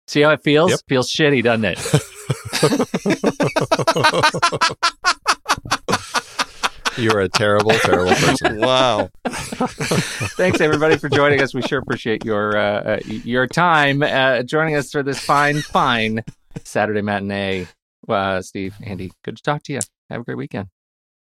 See how it feels? Yep. Feels shitty, doesn't it? You're a terrible, terrible person. Wow. Thanks everybody for joining us. We sure appreciate your uh, uh, your time uh, joining us for this fine, fine Saturday matinee. Uh, Steve, Andy, good to talk to you. Have a great weekend.